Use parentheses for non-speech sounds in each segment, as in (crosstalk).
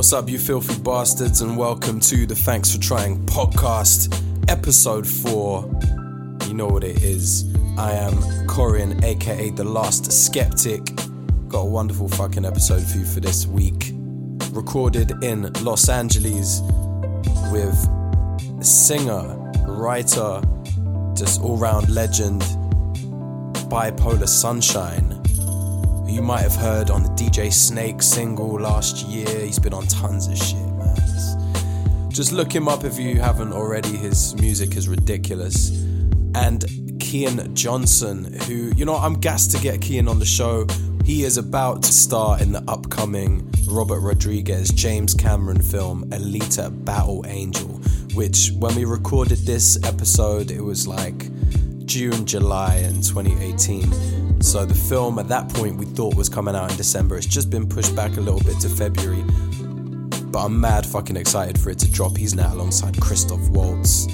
What's up, you filthy bastards, and welcome to the Thanks for Trying podcast, episode 4. You know what it is. I am Corin, aka The Last Skeptik. Got a wonderful fucking episode for you for this week. Recorded in Los Angeles with singer, writer, just all round legend, Bipolar Sunshine you might have heard on the DJ Snake single last year. He's been on tons of shit, man. Just look him up if you haven't already. His music is ridiculous. And Kian Johnson, who, you know, I'm gassed to get Kian on the show. He is about to star in the upcoming Robert Rodriguez James Cameron film Alita Battle Angel, which when we recorded this episode, it was like June, July in 2018. So the film at that point we thought was coming out in December. It's just been pushed back a little bit to February. But I'm mad fucking excited for it to drop. He's now alongside Christoph Waltz,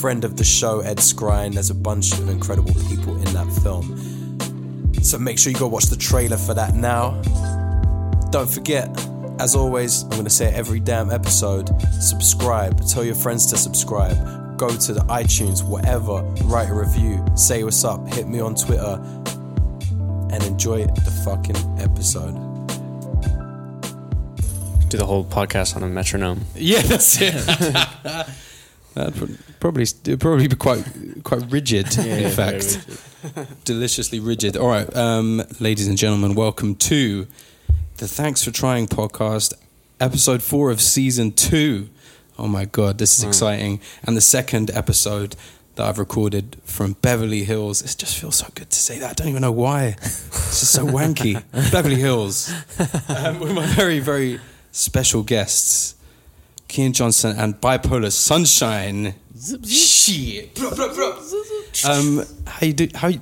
friend of the show, Ed Skrein. There's a bunch of incredible people in that film. So make sure you go watch the trailer for that now. Don't forget, as always, I'm going to say every damn episode subscribe. Tell your friends to subscribe. Go to the iTunes, whatever, write a review, say what's up, hit me on Twitter, and enjoy the fucking episode. do the whole podcast on a metronome. Yeah, that's it. (laughs) That'd probably it'd probably be quite quite rigid. in fact, (laughs) deliciously rigid. All right, um, ladies and gentlemen, welcome to the Thanks for Trying podcast, episode four of season two. Oh my god, this is exciting! And the second episode that I've recorded from Beverly Hills. It just feels so good to say that. I don't even know why. It's just so (laughs) wanky. Beverly Hills, (laughs) um, with my very very special guests. Kian Johnson and Bipolar Sunshine. Shit. Um, how you do? How? You,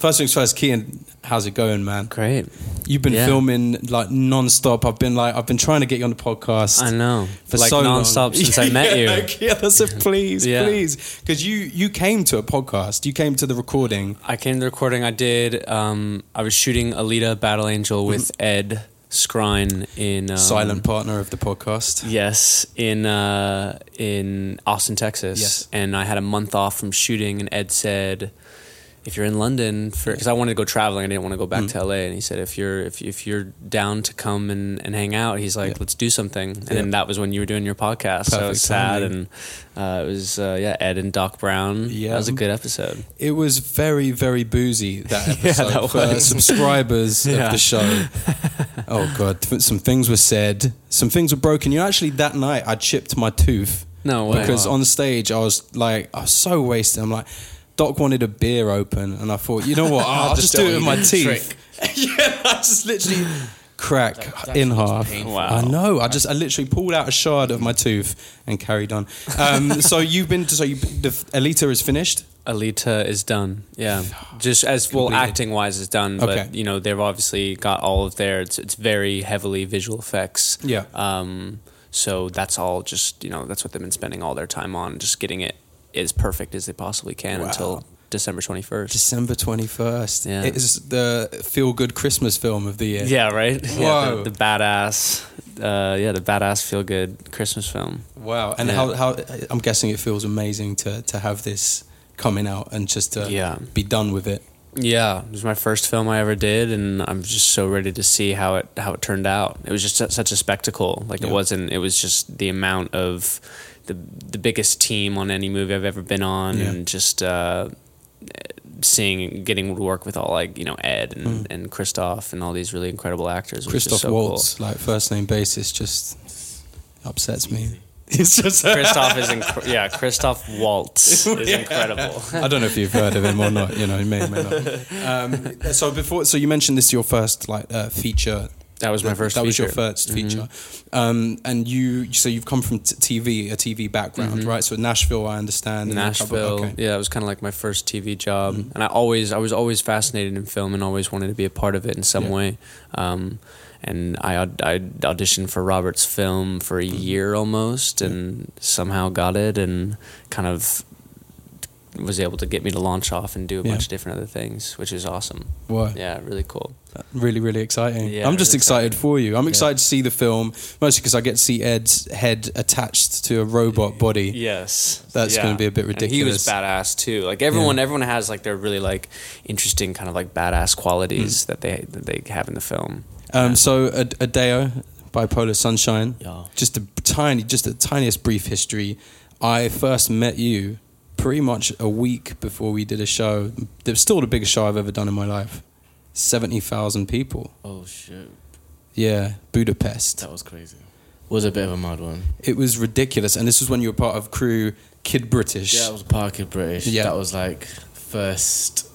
first things first, Kian. How's it going, man? Great. You've been Yeah. filming like non-stop. I've been like, I've been trying to get you on the podcast. I know. For like so long. nonstop since I met you. (laughs) Yeah, like, yeah, that's a (laughs) please, Yeah. please, because you you came to a podcast. You came to the recording. I came to the recording. I did. Um, I was shooting Alita Battle Angel with Ed Skrein in um, silent partner of the podcast. Yes, in uh, in Austin, Texas. Yes. And I had a month off from shooting, and Ed said, "If you're in London, for because I wanted to go traveling, I didn't want to go back Mm. to LA." And he said, "If you're if if you're down to come and, and hang out," he's like, Yeah. "Let's do something." And Yeah. then that was when you were doing your podcast. so it was sad, timing. and uh, it was uh, yeah, Ed and Doc Brown. Yeah. that was a good episode. It was very, very boozy that (laughs) episode that for subscribers of the show. (laughs) oh god, some things were said, some things were broken. You know, actually, that night I chipped my tooth. No way. Because Wow. on stage I was like, I was so wasted. I'm like, Doc wanted a beer open, and I thought, you know what? (laughs) I'll, just, do it with my teeth. (laughs) yeah, I just literally crack in half. Wow. I know. I just I literally pulled out a shard of my tooth and carried on. Um, (laughs) so you've been so you, the Alita is finished. Alita is done. Yeah, (sighs) just as well Completed. acting wise is done, but Okay. you know they've obviously got all of their. It's it's very heavily visual effects. Yeah. Um. So that's all. Just you know that's what they've been spending all their time on, just getting it as perfect as they possibly can Wow. until December twenty first. December twenty first. Yeah. It is the feel good Christmas film of the year. Yeah. Right. Yeah. Whoa. The, the badass. Uh. Yeah. The badass feel good Christmas film. Wow. And Yeah. how how I'm guessing it feels amazing to to have this coming out and just to Yeah. be done with it. Yeah, it was my first film I ever did, and I'm just so ready to see how it how it turned out. It was just such a spectacle. Like Yeah. it wasn't. It was just the amount of the the biggest team on any movie I've ever been on, Yeah. and just uh, seeing getting to work with all like you know Ed and and Christoph and all these really incredible actors. was just Mm. Christoph so Waltz, like first name basis, just upsets me. (laughs) It's just (laughs) Christoph is inc- yeah. Christoph Waltz is (laughs) incredible. I don't know if you've heard of him or not. You know, you may or may not. Um, so before, so you mentioned this is your first like uh, feature. That was my first. That was your feature. first feature, um, and you. So you've come from t- TV, a TV background, right? So Nashville, I understand. and a couple- Nashville. okay. Yeah, it was kind of like my first TV job, and I always, I was always fascinated in film and always wanted to be a part of it in some Yeah. way. Um, and I, I auditioned for Robert's film for a year almost, and somehow got it, and kind of was able to get me to launch off and do a Yeah. bunch of different other things, which is awesome. Wow. Yeah, really cool. Really, really exciting. Yeah, I'm just really excited for you. I'm excited to see the film, mostly because I get to see Ed's head attached to a robot body. Yes, That's gonna be a bit And he was badass too. Like everyone, everyone has like their really like interesting kind of like badass qualities that they that they have in the film. Um, so Ad- Adio, Bipolar Sunshine. Yeah. Just a tiny, just the tiniest brief history. I first met you pretty much a week before we did a show. It was still the biggest show I've ever done in my life. Seventy thousand people. Oh shit, Yeah, Budapest. that was crazy. Was a bit of a mad one. It was ridiculous, and this was when you were part of crew Kid British. Yeah, I was Parkid British. Yeah. that was like first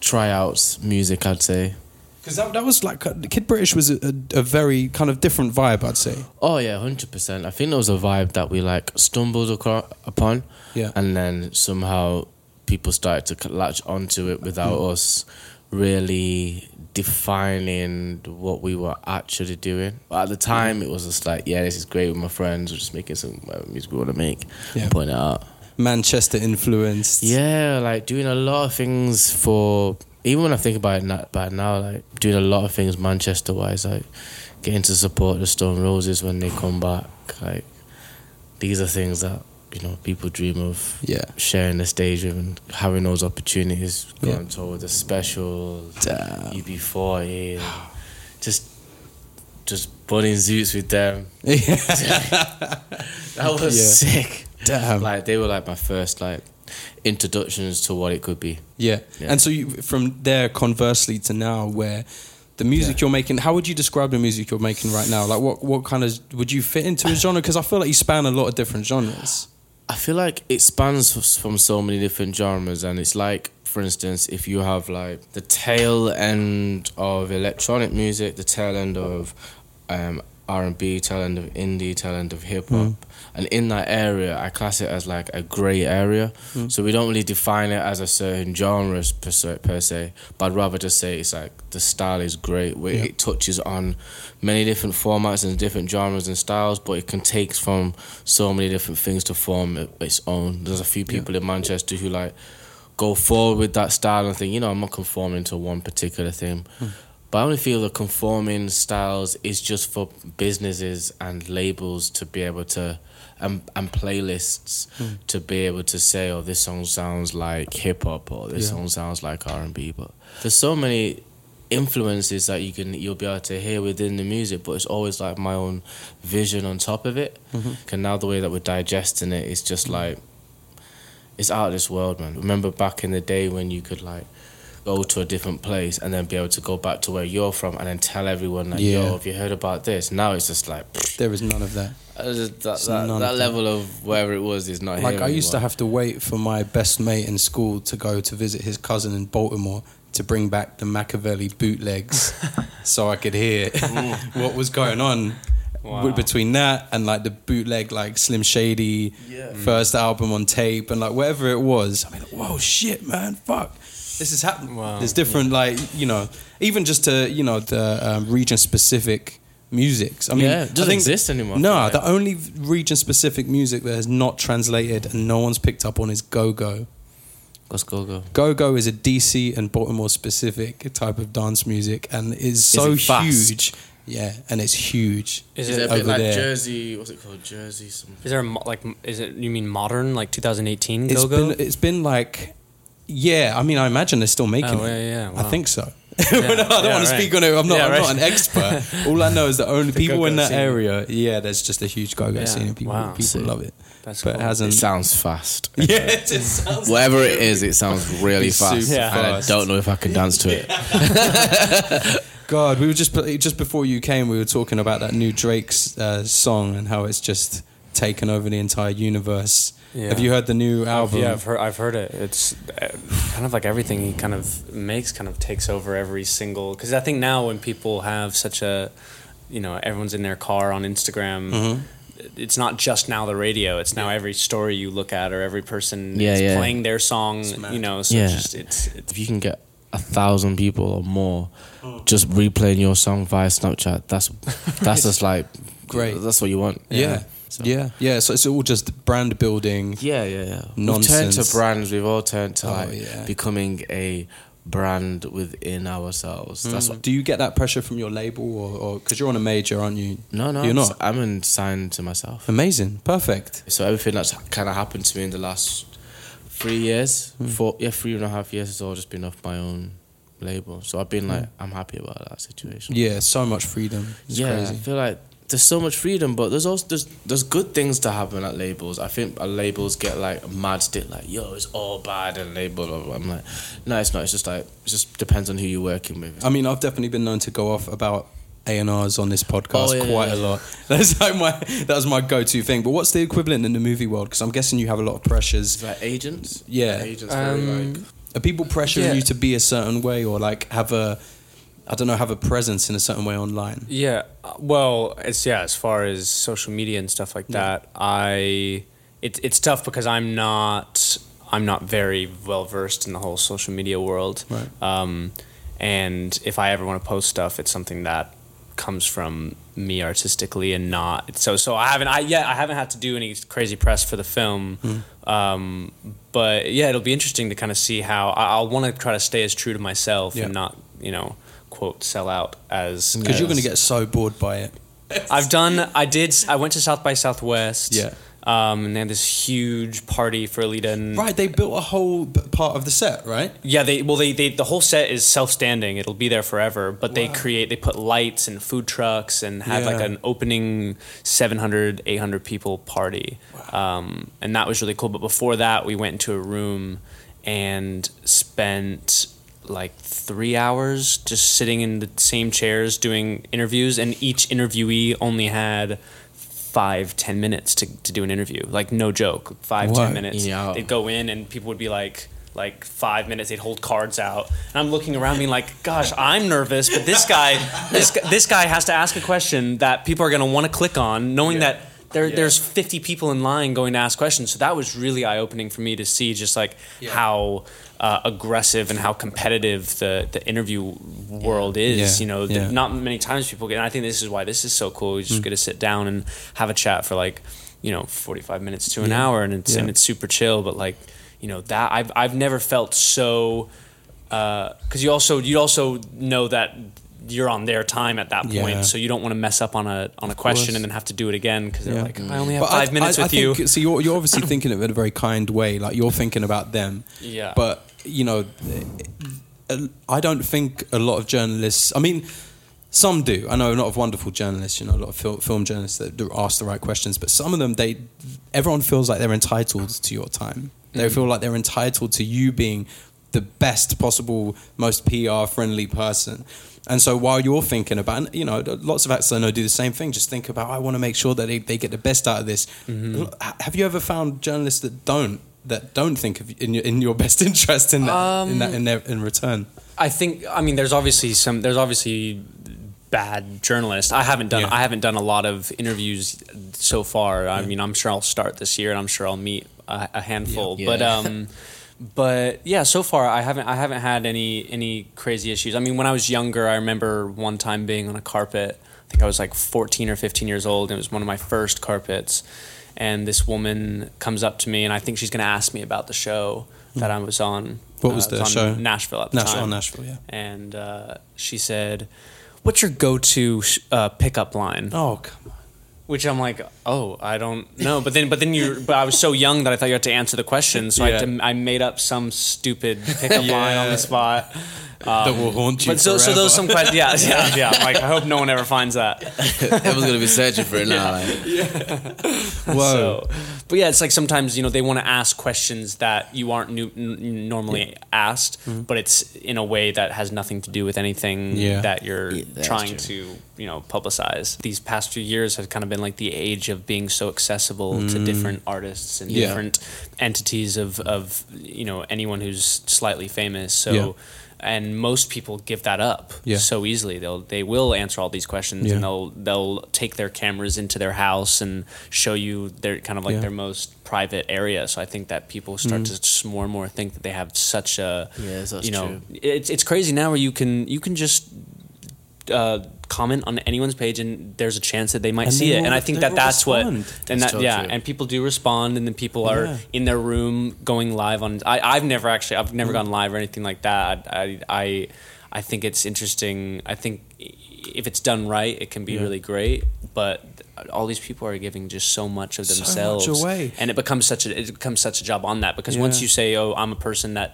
tryouts music, I'd say. Because that, that was like Kid British was a, a, a very kind of different vibe, I'd say. Oh yeah, hundred percent. I think there was a vibe that we like stumbled acro- upon, Yeah. and then somehow people started to latch onto it without Hmm. us really defining what we were actually doing. But at the time, Hmm. it was just like, yeah, this is great with my friends. We're just making some uh, music we want to make, Yeah. and putting it out. Manchester influenced. Yeah, like doing a lot of things for. Even when I think about it na- about now, like doing a lot of things Manchester wise, like getting to support the Stone Roses when they come back. Like these are things that you know people dream of Yeah. sharing the stage with and having those opportunities. Yeah. Going tour with the special Damn. UB40, and just just bunning zoots with them. (laughs) (laughs) That was Yeah. sick. Damn. Like they were like my first like introductions to what it could be. Yeah. Yeah. And so you, from there, conversely to now, where the music Yeah. you're making, how would you describe the music you're making right now? Like, what, what kind of, would you fit into a genre? Because I feel like you span a lot of different genres. I feel like it spans from so many different genres, and it's like, for instance, if you have like the tail end of electronic music, the tail end of um, R and B, tail end of indie, tail end of hip hop, and in that area, I class it as like a grey area. Hmm. So we don't really define it as a certain genre per se, per se, but I'd rather just say it's like the style is great. Where Yeah. it touches on many different formats and different genres and styles, but it can take from so many different things to form its own. There's a few people in Manchester who like go forward with that style and think, you know, I'm not conforming to one particular thing. Hmm. But I only feel that conforming styles is just for businesses and labels to be able to, and, and playlists hmm. to be able to say, oh, this song sounds like hip hop or this Yeah. song sounds like R and B. But there's so many influences that you can you'll be able to hear within the music, but it's always like my own vision on top of it. Mm-hmm. And now the way that we're digesting it, it's just mm-hmm. like it's out of this world, man. Remember back in the day when you could like go to a different place and then be able to go back to where you're from and then tell everyone like, Yeah. yo, have you heard about this? Now it's just like There is none of that. That, that, none that level of wherever it was is not Like, here I used to have to wait for my best mate in school to go to visit his cousin in Baltimore to bring back the Makaveli bootlegs (laughs) so I could hear what was going on. Wow. Between that and like the bootleg, like Slim Shady first album on tape, and like whatever it was, I mean, whoa, shit, man, fuck, this is happening. Wow. There's different, like you know, even just to you know the um, region specific musics. I mean, Yeah, it doesn't think- exist anymore, No, feel the only region specific music that has not translated and no one's picked up on is go go. Let's go go. Go go is a DC and Baltimore specific type of dance music and is so it fast? huge. Yeah, and it's huge. Is Is it it a bit over like there. Jersey? What's it called? Jersey something. Is there a mo- like? Is it you mean modern like 2018 go go? it's been like Yeah, I mean, I imagine they're still making Oh, it. yeah, yeah, I think so. (laughs) No, I don't yeah, want to right. speak on it. I'm not. Yeah, I'm right. not an expert. (laughs) All I know is that only people in that scene. area. Yeah, there's just a huge go-go Yeah, scene, and people wow. people Sick. love it. That's but it cool. It hasn't. sounds fast. (laughs) yeah, it just sounds. Whatever it is, it sounds really It's fast. super and I don't know if I can dance to it. God, we were just just before you came, we were talking about that new Drake's uh, song and how it's just taken over the entire universe. Yeah. Have you heard the new album? Yeah, I've heard. I've heard it. It's uh, kind of like everything he kind of makes kind of takes over every single. Because I think now when people have such a, you know, everyone's in their car on Instagram. Mm-hmm. It's not just now the radio. It's now every story you look at or every person Yeah, is yeah. playing their song. You know, so Yeah. it's just it's, it's If you can get a thousand people or more Mm. just replaying your song via Snapchat, that's (laughs) that's just like Great. That's what you want. yeah, So- yeah, yeah. So it's all just brand building. Yeah, yeah, yeah. We've turned to brands. We've all turned to Oh, like yeah. becoming a brand within ourselves. That's what. Do you get that pressure from your label, or because you're on a major, aren't you? No, no, you're not. I'm in signed to myself. Amazing, perfect. So everything that's kind of happened to me in the last three years, Hmm. four, yeah, three and a half years, has all just been off my own label. So I've been like, I'm happy about that situation. Hmm. Yeah, so much freedom. It's yeah, I feel like there's so much freedom, but there's also there's there's good things to happen at labels. I think uh, labels get like mad stick, like yo, it's all bad and label. blah, blah. I'm like, no, it's not. It's just like it just depends on who you're working with. I mean, I've definitely been known to go off about A and R's on this podcast Oh, yeah, quite yeah, a lot. (laughs) That's like my that was my go-to thing. But what's the equivalent in the movie world? Because I'm guessing you have a lot of pressures. It's like agents. Yeah. agents. very Um, like Are people pressuring Yeah. you to be a certain way, or like have a, I don't know, have a presence in a certain way online? Yeah, uh, well, it's yeah. As far as social media and stuff like that, I it, it's tough because I'm not I'm not very well versed in the whole social media world. Right. Um, and if I ever want to post stuff, it's something that comes from me artistically and not so so I haven't I yeah I haven't had to do any crazy press for the film um, but yeah it'll be interesting to kind of see how I, I'll want to try to stay as true to myself Yeah. and not you know quote sell out as Because you're going to get so bored by it. I've done. I did. I went to South by Southwest. Yeah. Um, and they had this huge party for Alita. And Right, they built a whole b- part of the set, right? Yeah. They well. They, they the whole set is self standing. It'll be there forever. But they create. They put lights and food trucks and had like an opening 700, 800 people party. wow. Um, and that was really cool. But before that, we went into a room and spent like three hours just sitting in the same chairs doing interviews and each interviewee only had five ten minutes to, to do an interview like no joke five What? ten minutes Yeah. they'd go in and people would be like like five minutes they'd hold cards out and i'm looking around being like gosh i'm nervous but this guy this, this guy has to ask a question that people are going to want to click on knowing that there, there's 50 people in line going to ask questions. So that was really eye-opening for me to see just like how uh, aggressive and how competitive the, the interview world is Yeah. you know Yeah. Mm. not many times people get and i think this is why this is so cool. You just get to sit down and have a chat for like you know 45 minutes to an hour and it's and it's super chill. But like you know that i've, I've never felt so because you also you also know that you're on their time at that point Yeah. so you don't want to mess up on a on a question and then have to do it again because they're Yeah. like i only have But five I- minutes I- I with you think- So you're, you're obviously thinking of it in a very kind way. Like you're thinking about them. Yeah. But you know, I don't think a lot of journalists. I mean, some do. I know a lot of wonderful journalists. You know, a lot of film, film journalists that do ask the right questions. But some of them, they, everyone feels like they're entitled to your time. They Mm. feel like they're entitled to you being the best possible, most PR friendly person. And so while you're thinking about, you know, lots of actors I know do the same thing. Just think about, I want to make sure that they, they get the best out of this. Mm-hmm. Have you ever found journalists that don't that don't think of in your in your (laughs) best interest in that in that in their in return? I think I mean there's obviously some there's obviously bad journalists. I haven't done Yeah. I haven't done a lot of interviews so far. I mean I'm sure I'll start this year and I'm sure I'll meet a, a handful. Yeah. But um (laughs) but yeah, so far I haven't I haven't had any any crazy issues. I mean when I was younger I remember one time being on a carpet. I think I was like 14 or 15 years old and it was one of my first carpets and this woman comes up to me and I think she's going to ask me about the show that I was on. Hmm. What was Uh, the it on show? Nashville at the Nashville, time Nashville, yeah. and uh, she said, "What's your go-to sh- uh, pickup line?" Oh come on! Which I'm like, oh, I don't know. But then, but then you, but I was so young that I thought you had to answer the question, so I, had to, I made up some stupid pickup (laughs) line on the spot. That will haunt you But so, so forever. those some questions. Yeah, yeah, (laughs) yeah. Like I hope no one ever finds that. (laughs) Everyone's gonna be searching for it now. Like, Whoa. So, but yeah, it's like sometimes you know they want to ask questions that you aren't nu- n- normally asked, mm-hmm. but it's in a way that has nothing to do with anything Yeah. that you're Yeah, trying true. to you know publicize. These past few years have kind of been like the age of being so accessible to mm. different artists and Yeah. different entities of of you know anyone who's slightly famous. So. Yeah. And most people give that up Yeah. so easily. They'll they will answer all these questions Yeah. and they'll they'll take their cameras into their house and show you their kind of like Yeah. their most private area. So I think that people start to just more and more think that they have such a Yeah, you know true. it's it's crazy now where you can you can just uh, comment on anyone's page and there's a chance that they might And see they it. And I think that that's respond. what and That's that yeah, true. and people do respond and then people are Yeah. in their room going live on. I I've never actually I've never gone live or anything like that. I I I think it's interesting. I think if it's done right, it can be Yeah. really great. But all these people are giving just so much of So much themselves away. and it becomes such a it becomes such a job on that because Yeah. once you say oh I'm a person that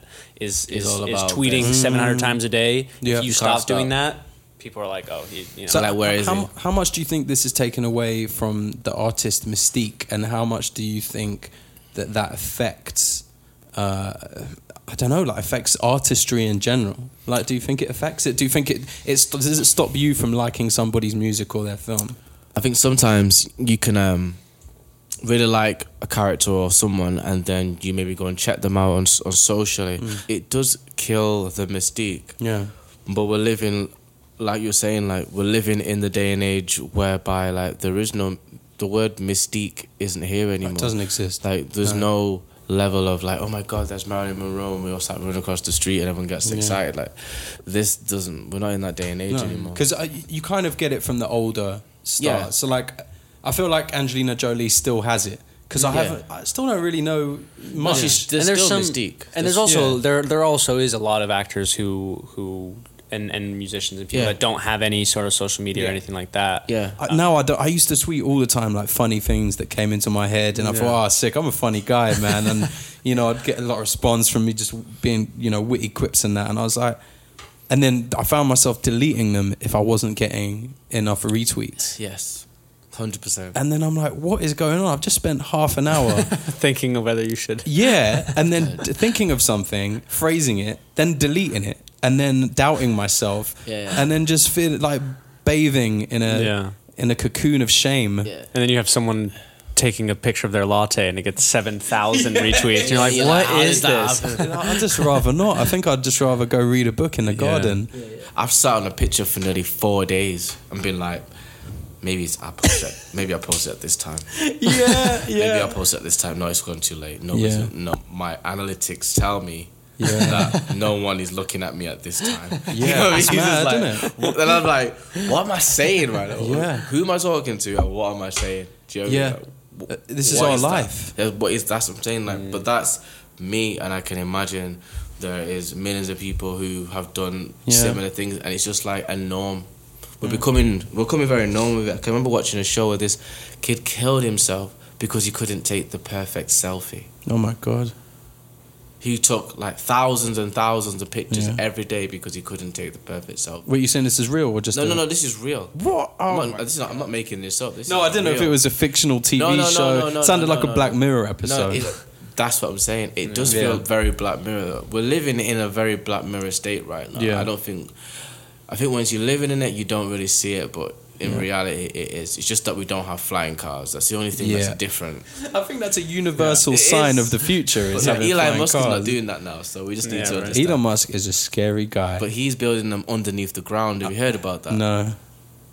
is is, all is tweeting this. 700 times a day Mm. Yeah. if you You stop can't doing stop. that people are like oh he, you know So, like, where is how, he? how much do you think this is taken away from the artist mystique, and how much do you think that that affects? Uh, I don't know, like affects artistry in general. Like, do you think it affects it? Do you think it? It's does it stop you from liking somebody's music or their film? I think sometimes you can um, really like a character or someone, and then you maybe go and check them out on on socially. It does kill the mystique. Yeah, but we're living like you're saying like we're living in the day and age whereby like there is no the word mystique isn't here anymore it doesn't exist. like there's no level of like oh my god there's Marilyn Monroe and we all start running across the street and everyone gets Yeah. excited like this doesn't we're not in that day and age anymore because you kind of get it from the older stars. Yeah. So like, I feel like Angelina Jolie still has it because I Yeah. haven't. I still don't really know much. she's, there's still mystique and there's also yeah. there there also is a lot of actors who who and, and musicians and people Yeah. that don't have any sort of social media or anything like that. Yeah. I, now I, don't, I used to tweet all the time like funny things that came into my head, and I thought, oh, sick, I'm a funny guy, man, and (laughs) you know, I'd get a lot of response from me just being, you know, witty quips and that, and I was like, and then I found myself deleting them if I wasn't getting enough retweets, yes 100% and then I'm like, what is going on? I've just spent half an hour, (laughs) thinking of whether you should. Yeah, and then thinking of something, phrasing it, then deleting it, and then doubting myself, Yeah, yeah. and then just feel like bathing in a Yeah. in a cocoon of shame. yeah and then you have someone taking a picture of their latte and it gets 7,000 (laughs) retweets and you're like You're what like, how is that this? (laughs) I'd just rather not. I think I'd just rather go read a book in the garden. I've sat on a picture for nearly four days and been like maybe it's I post it maybe I post it at this time (laughs) Yeah, yeah. Maybe I'll post it at this time. No, it's gone too late. No, Yeah. no. My analytics tell me Yeah. that no one is looking at me at this time. Yeah, it's It's mad, like- isn't it? And I'm like, what am I saying right (laughs) now? Yeah. Who am I talking to? And what am I saying? Do you know I Yeah. mean? Like, Uh, this is our that? life. What is that's what I'm saying? Like, but that's me, and I can imagine there is millions of people who have done Yeah. similar things, and it's just like a norm. We're becoming we're becoming very with it. I can remember watching a show where this kid killed himself because he couldn't take the perfect selfie. Oh my god. He took like thousands and thousands of pictures Yeah. every day because he couldn't take the perfect selfie. Wait, you saying this is real or just No, a- no, no. This is real. What? Oh I'm, not, oh this is not, I'm not making this up. This no, I didn't know if it was a fictional TV No, no, no, show. no, no, it sounded no, like no, a Black no. Mirror episode. it, that's what I'm saying. It does Yeah. feel very Black Mirror. We're living in a very Black Mirror state right now. Yeah. I don't think. I think once you're living in it, you don't really see it, but in reality, it is. It's just that we don't have flying cars. That's the only thing Yeah. that's different. I think that's a universal It sign is. of the future. Is (laughs) But like, Elon flying Musk is not doing that now, so we just need Yeah, to right. understand. Elon Musk is a scary guy. But he's building them underneath the ground. Have you heard about that? no.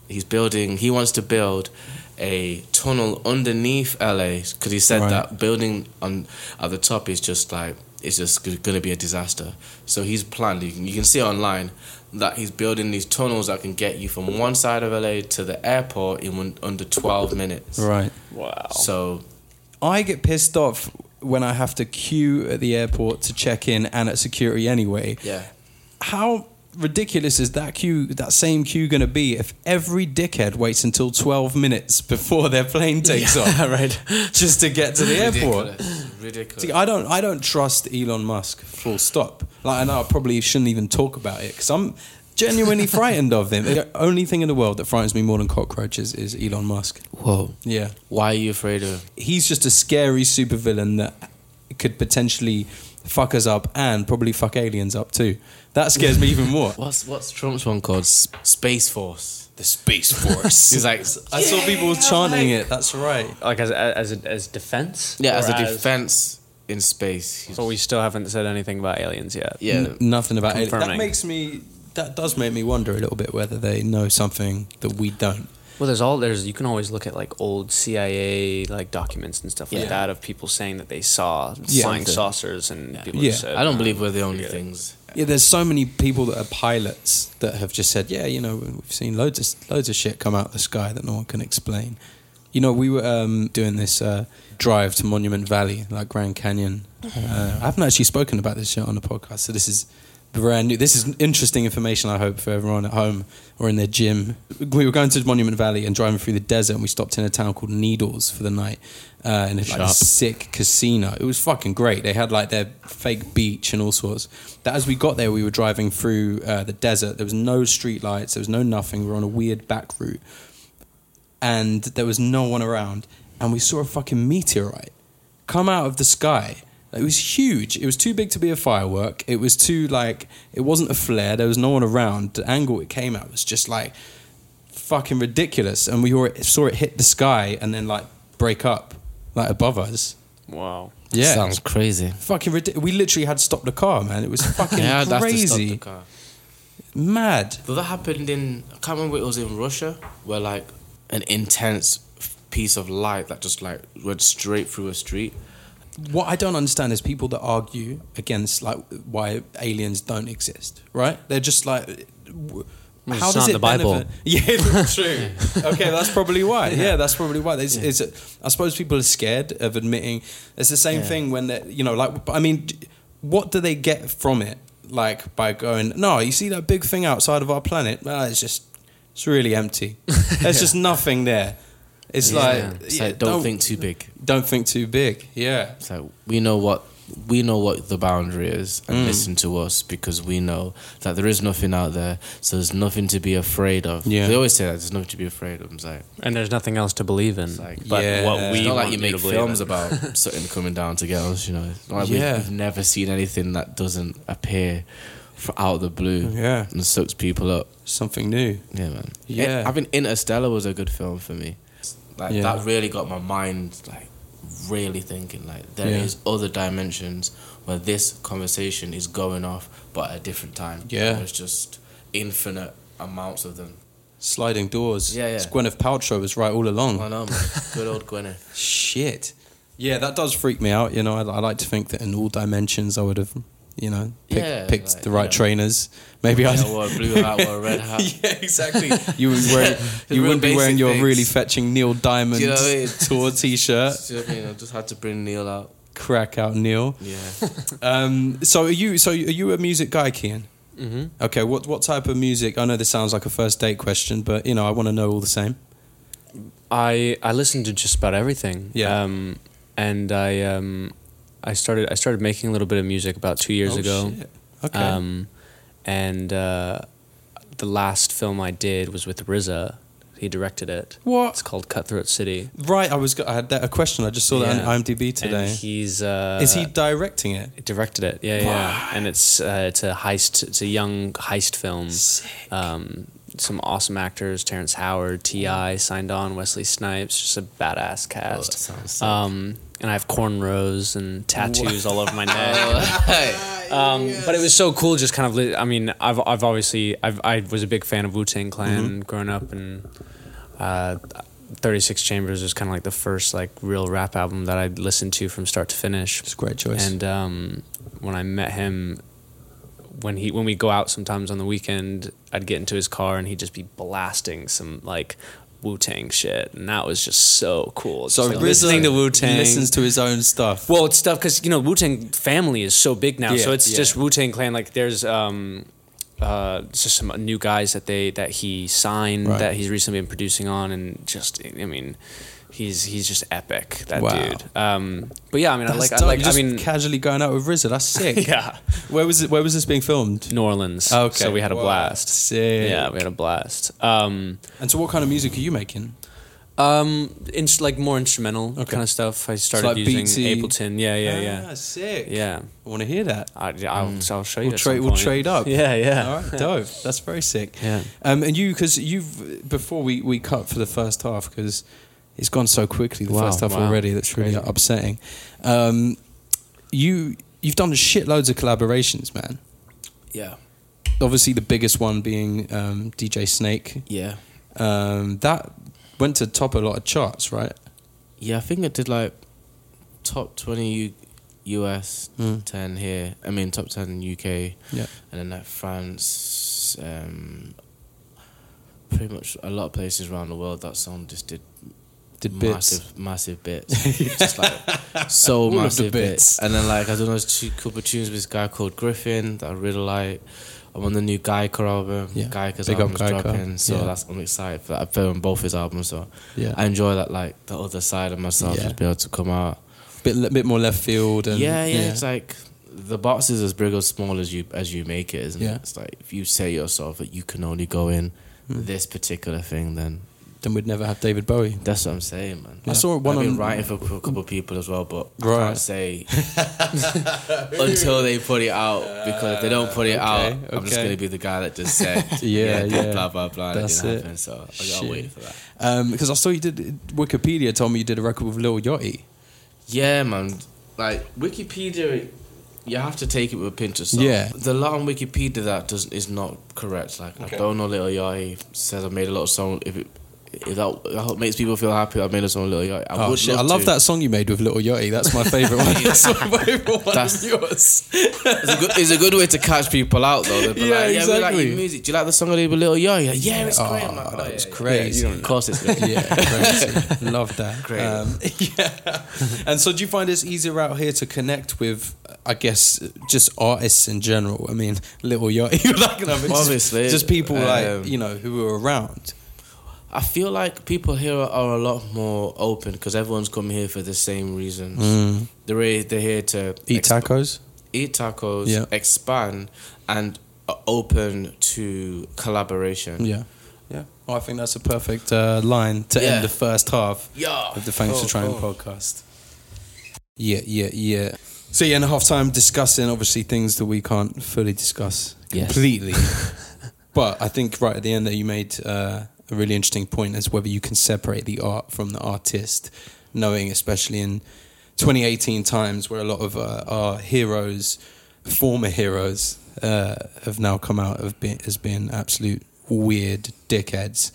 He's building. He wants to build a tunnel underneath LA because he said Right. that building on at the top is just like it's just going to be a disaster. So he's planned. You can, you can see online that he's building these tunnels that can get you from one side of LA to the airport in one, under 12 minutes. Right. wow So I get pissed off when I have to queue at the airport to check in and at security anyway. yeah, How ridiculous is that queue, that same queue, going to be if every dickhead waits until 12 minutes before their plane takes off, (laughs) right. just to get to the airport? Ridiculous. Ridiculous. See, I don't, I don't trust Elon Musk. Full stop. Like, I know I probably shouldn't even talk about it because I'm genuinely (laughs) frightened of him. The only thing in the world that frightens me more than cockroaches is Elon Musk. Whoa. Yeah, Why are you afraid of him? he's just a scary supervillain that could potentially fuck us up and probably fuck aliens up too. That scares me even more. (laughs) What's what's Trump's one called? S- Space Force. The Space Force. (laughs) He's like, I saw people chanting it. That's right. Like as as a, as defense. yeah, as a defense in space. He's- But we still haven't said anything about aliens yet. yeah. N- nothing about it. That Confirming. makes me. That does make me wonder a little bit whether they know something that we don't. Well, there's all there's you can always look at like old CIA like documents and stuff like Yeah. that of people saying that they saw Yeah. flying saucers and people Yeah. just said, I don't "Uh, believe we're the only forget it." things. Yeah, there's so many people that are pilots that have just said, yeah, you know, we've seen loads of loads of shit come out of the sky that no one can explain. You know, we were um, doing this uh, drive to Monument Valley, like Grand Canyon. Uh, I haven't actually spoken about this yet on the podcast, so this is brand new. This is interesting information, I hope, for everyone at home or in their gym. We were going to Monument Valley and driving through the desert, and we stopped in a town called Needles for the night. Uh, in a like, sick casino. It was fucking great. They had like their fake beach and all sorts. That as we got there, we were driving through uh, the desert. There was no street lights. There was no nothing. We were on a weird back route, and there was no one around. And we saw a fucking meteorite come out of the sky. It was huge. It was too big to be a firework. It was too like it wasn't a flare. There was no one around. The angle it came at was just like fucking ridiculous. And we saw it, hit the sky and then like break up like above us. Wow. Yeah, Sounds crazy. fucking ridiculous. We literally had to stop the car, man. It was (laughs) fucking Yeah, that's to stop crazy, the car. mad. Though that happened in, I can't remember it was in Russia, where like an intense piece of light that just like went straight through a street. What I don't understand is people that argue against like why aliens don't exist. Right? They're just like. w- It's How does it the Bible. benefit? (laughs) Yeah, true. (laughs) okay, that's probably why. Yeah, that's probably why. There's, it's, I suppose people are scared of admitting. It's the same Yeah. thing when they, you know, like. I mean, what do they get from it? Like by going, no, you see that big thing outside of our planet? Well, it's just, it's really empty. There's (laughs) just nothing there. It's Yeah. like, It's yeah, like, don't, think too big. don't think too big. Yeah. It's like we know what we know what the boundary is, and Mm. listen to us because we know that there is nothing out there. So there's nothing to be afraid of. Yeah. They always say that there's nothing to be afraid of. It's like And there's nothing else to believe in. like- but Yeah. what we it's not like you make to films in. about (laughs) something coming down to get us. You know, like Yeah. we've, we've never seen anything that doesn't appear out of the blue. Yeah. and sucks people up. Something new. Yeah, man. Yeah. I think Interstellar was a good film for me. Like Yeah. that really got my mind like really thinking. Like there is Yeah. other dimensions where this conversation is going off, but at a different time. Yeah. There's just infinite amounts of them. Sliding doors. Yeah, yeah. It's Gwyneth Paltrow was right all along. I know, man. Good old Gwyneth. (laughs) Shit. Yeah, that does freak me out. You know, I, I like to think that in all dimensions I would have, you know, pick, Yeah, picked like, the right yeah. trainers. Maybe I. Yeah, wore a blue hat, wore a red hat. (laughs) yeah, exactly. You would (laughs) wear, the you real wouldn't be wearing your things. really fetching Neil Diamond You know I mean? tour T-shirt. You know what I mean? (laughs) I just had to bring Neil out. Crack out, Neil. Yeah. Um, so are you? So are you a music guy, Kian? hmm Okay. What what type of music? I know this sounds like a first date question, but you know I want to know all the same. I I listen to just about everything. Yeah. Um, and I um, I started I started making a little bit of music about two years Oh, ago. shit. Okay. Um, and uh, the last film I did was with RZA. He directed it. What? It's called Cutthroat City. Right, I was. I had that, a question. I just saw that Yeah. on IMDb today. And he's uh, Is he directing it? directed it? Yeah, yeah. And it's uh, it's a heist. It's a young heist film. Um, some awesome actors: Terrence Howard, T.I. signed on, Wesley Snipes. Just a badass cast. Oh, that sounds sick. Um, and I have cornrows and tattoos all over my (laughs) neck. Um, But it was so cool, just kind of. Li- I mean, I've I've obviously I've, I was a big fan of Wu Tang Clan Mm-hmm. growing up, and uh, Thirty Six Chambers was kind of like the first like real rap album that I listened to from start to finish. It's a great choice. And um, when I met him, when he when we go out sometimes on the weekend, I'd get into his car and he'd just be blasting some like Wu Tang shit, and that was just so cool. so like, listening to Wu Tang, listens to his own stuff. well, it's stuff because you know Wu Tang family is so big now, so it's yeah. just Wu Tang Clan. Like there's um, uh, just some new guys that they that he signed Right. that he's recently been producing on, and just I mean, he's he's just epic that Wow. dude. Um, but yeah, I mean, I like I like I mean, casually going out with RZA. That's sick. (laughs) yeah, Where was it? Where was this being filmed? New Orleans. Okay. so we had a blast. Sick. Yeah, we had a blast. Um, And so, what kind of music are you making? um, ins- like more instrumental Okay. kind of stuff. I started like using beatsy- Ableton. Yeah, yeah, yeah, Ah, sick. yeah. I want to hear that. I, I'll, I'll show you. We'll trade. We'll trade up. (laughs) Yeah, yeah. All right, dope. That's very sick. Yeah. Um, and you, because you've before we we cut for the first half because it's gone so quickly the Wow, first half wow. already. That's really Crazy. upsetting. Um, you you've done shitloads of collaborations, man. Yeah. Obviously, the biggest one being um, DJ Snake. Yeah. Um, that went to top a lot of charts, right? Yeah, I think it did like top 20 U- US, Mm. 10 here. I mean, top 10 UK. Yeah. And then like France, um, pretty much a lot of places around the world. That song just did Did bits. massive, massive bits. (laughs) just like so All massive bits. bits. And then like I don't know, two couple of tunes with this guy called Gryffin that I really like. I'm on the new Geiker album. Yeah. Geiker's Big up album's Geiker. dropping, so Yeah. that's I'm excited for that. I filmed both his albums, so Yeah. I enjoy that like the other side of myself Yeah. to be able to come out. bit bit more left field. And, yeah, yeah, It's like the box is as big or small as you as you make it, isn't Yeah. it? It's like if you say yourself that you can only go in Hmm. this particular thing, then then we'd never have David Bowie. that's what I'm saying, man. I saw one I've been on- writing for a couple of people as well, but I Right. can't say (laughs) until they put it out because if they don't put it out, okay, I'm just gonna be the guy that just said, (laughs) Yeah, yeah. blah blah blah. That's it happen, so I gotta Shit. wait for that. Um, because I saw you did Wikipedia told me you did a record with Lil Yachty. Yeah, man. Like Wikipedia, you have to take it with a pinch of salt. Yeah. the lot on Wikipedia that does is not correct. Like I don't know, Little Yachty says I made a lot of songs. If it if that, that makes people feel happy, I made a song with Little Yachty. I Oh shit! I love to. that song you made with Little Yachty. That's my favorite one. (laughs) That's my favorite one That's- yours. It's a good, it's a good way to catch people out though. They'll Yeah, like, yeah, we like exactly. your music. Do you like the song I did with Little Yachty? Like, yeah, it's great. I'm like, Oh, oh, that yeah, was yeah, crazy. yeah. Of course, it's good. yeah, crazy. (laughs) Love that. Great. Um, (laughs) yeah. And so, do you find it's easier out here to connect with, I guess, just artists in general? I mean, Little Yachty, like, but just- Obviously, just people like um, you know who are around. I feel like people here are a lot more open because everyone's coming here for the same reasons. Mm. They're they're here to Eat exp- tacos. eat tacos, Yeah. expand, and are open to collaboration. Yeah, yeah. Well, I think that's a perfect uh, line to Yeah. end the first half Yeah. of the Thanks for Oh, Trying oh. podcast. Yeah, yeah, yeah. So yeah, in the half time discussing obviously things that we can't fully discuss Yes. completely. (laughs) but I think right at the end that you made uh, a really interesting point as whether you can separate the art from the artist, knowing especially in 2018 times where a lot of uh, our heroes, former heroes, uh, have now come out of being, as being absolute weird dickheads.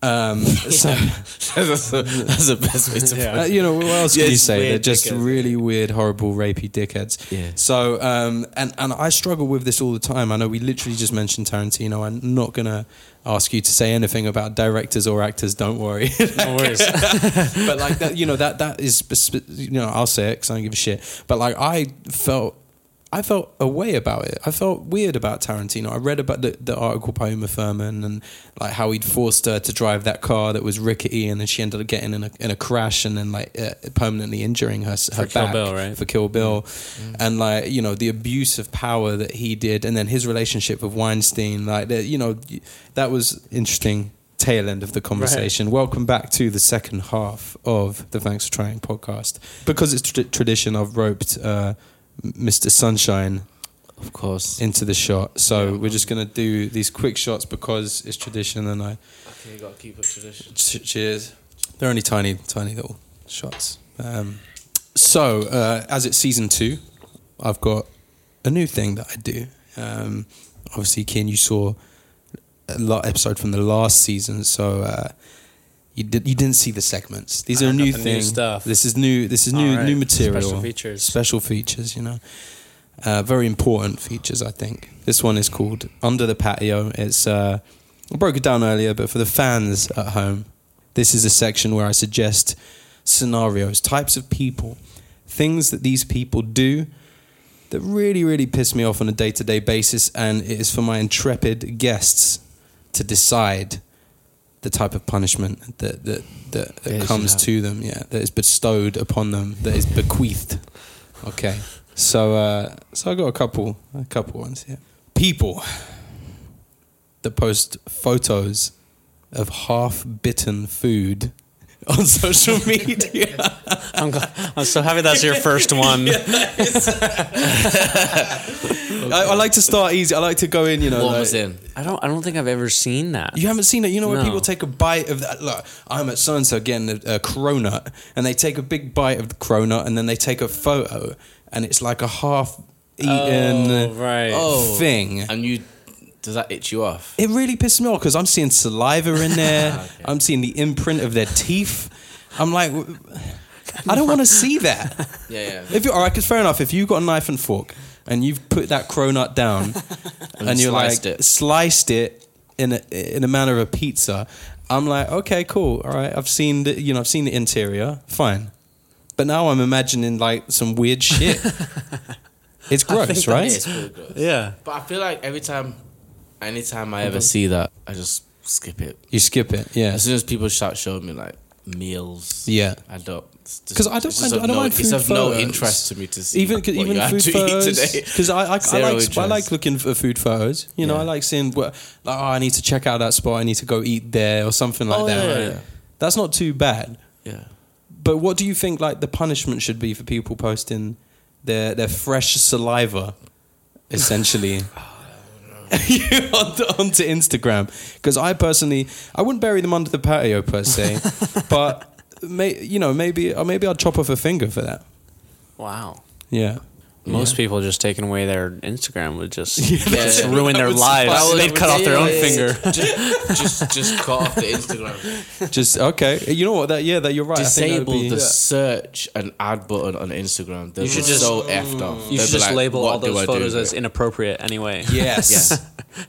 Um, (laughs) so that's, the, that's the best way to uh, you know, what else can Yeah, you say? They're just dickheads. really weird, horrible, rapey dickheads. Yeah. So, um, and and I struggle with this all the time. I know we literally just mentioned Tarantino. I'm not gonna ask you to say anything about directors or actors. Don't worry. (laughs) No worries. but like that, you know that that is, you know, I'll say it because I don't give a shit. But like I felt. I felt a way about it. I felt weird about Tarantino. I read about the, the article by Uma Thurman and like how he'd forced her to drive that car that was rickety, and then she ended up getting in a in a crash and then like uh, permanently injuring her her Kill back Bill, right? for Kill Bill, and like you know the abuse of power that he did, and then his relationship with Weinstein. Like that, you know, that was interesting. Tail end of the conversation. Welcome back to the second half of the Thanks for Trying podcast. Because it's tra- tradition, I've roped uh, Mr. Sunshine Of course. into the shot. So we're just gonna do these quick shots because it's tradition, and I Okay, you gotta keep it tradition. Ch- cheers. They're only tiny, tiny little shots. Um, so, uh, as it's season two, I've got a new thing that I do. Um, obviously, Ken, you saw a lot episode from the last season, so uh, you did you didn't see the segments. These I are new things. new stuff. This is new. This is new right. new material. Special features. Special features. You know, uh, very important features. I think this one is called Under the Patio. It's uh, I broke it down earlier, but for the fans at home, this is a section where I suggest scenarios, types of people, things that these people do that really, really piss me off on a day to day basis, and it is for my intrepid guests to decide the type of punishment that that that, that comes to them. Yeah, that is bestowed upon them, that is bequeathed. Okay, so uh, so I got a couple, a couple ones here. People that post photos of half-bitten food (laughs) on social media. (laughs) I'm, glad, I'm so happy that's your first one. (laughs) I, I like to start easy. I like to go in. You know, What like- was in? I don't. I don't think I've ever seen that. You haven't seen it. You know when No. people take a bite of that. Look, I'm at so and so getting a, a cronut, and they take a big bite of the cronut, and then they take a photo, and it's like a half eaten Oh, right. Oh. thing. And you, does that itch you off? It really pisses me off because I'm seeing saliva in (laughs) there. I'm seeing the imprint of their teeth. I'm like, I don't want to see that. (laughs) Yeah, yeah. If you're all right, because fair enough. If you've got a knife and fork and you've put that cronut down (laughs) and, you're sliced like it. sliced it in a, in a manner of a pizza, I'm like, okay, cool. All right, I've seen the you know I've seen the interior, fine. But now I'm imagining like some weird shit. it's gross, right? It's gross. Yeah. But I feel like every time, anytime I ever see that, I just skip it. You skip it, yeah. As soon as people start showing me like meals, Yeah. I don't. 'Cause I don't- it's just I don't no, mind It's food of no interest to me to see even even food to eat photos today. (laughs) because I I, I like I like looking for food photos. You know, Yeah. I like seeing what like oh I need to check out that spot. I need to go eat there or something like Oh, that. yeah, yeah. That's not too bad. Yeah. But what do you think like the punishment should be for people posting their their fresh saliva, essentially? (sighs) (laughs) (laughs) onto, onto Instagram because I personally I wouldn't bury them under the patio per se, (laughs) but may, you know maybe or maybe I'd chop off a finger for that. Wow. Yeah. Most people just taking away their Instagram would just, (laughs) Yeah, just yeah. ruin their lives. That would- They'd cut off their yeah, own yeah, yeah. finger. (laughs) just, just, just cut off the Instagram. Just okay. You know what? That yeah, that you're right. I think that would Disable be- the search and ad button on Instagram. They're You should just just- so effed off. You They'll should be just like, label what all do those I do photos with as it? inappropriate anyway. (laughs) Yes.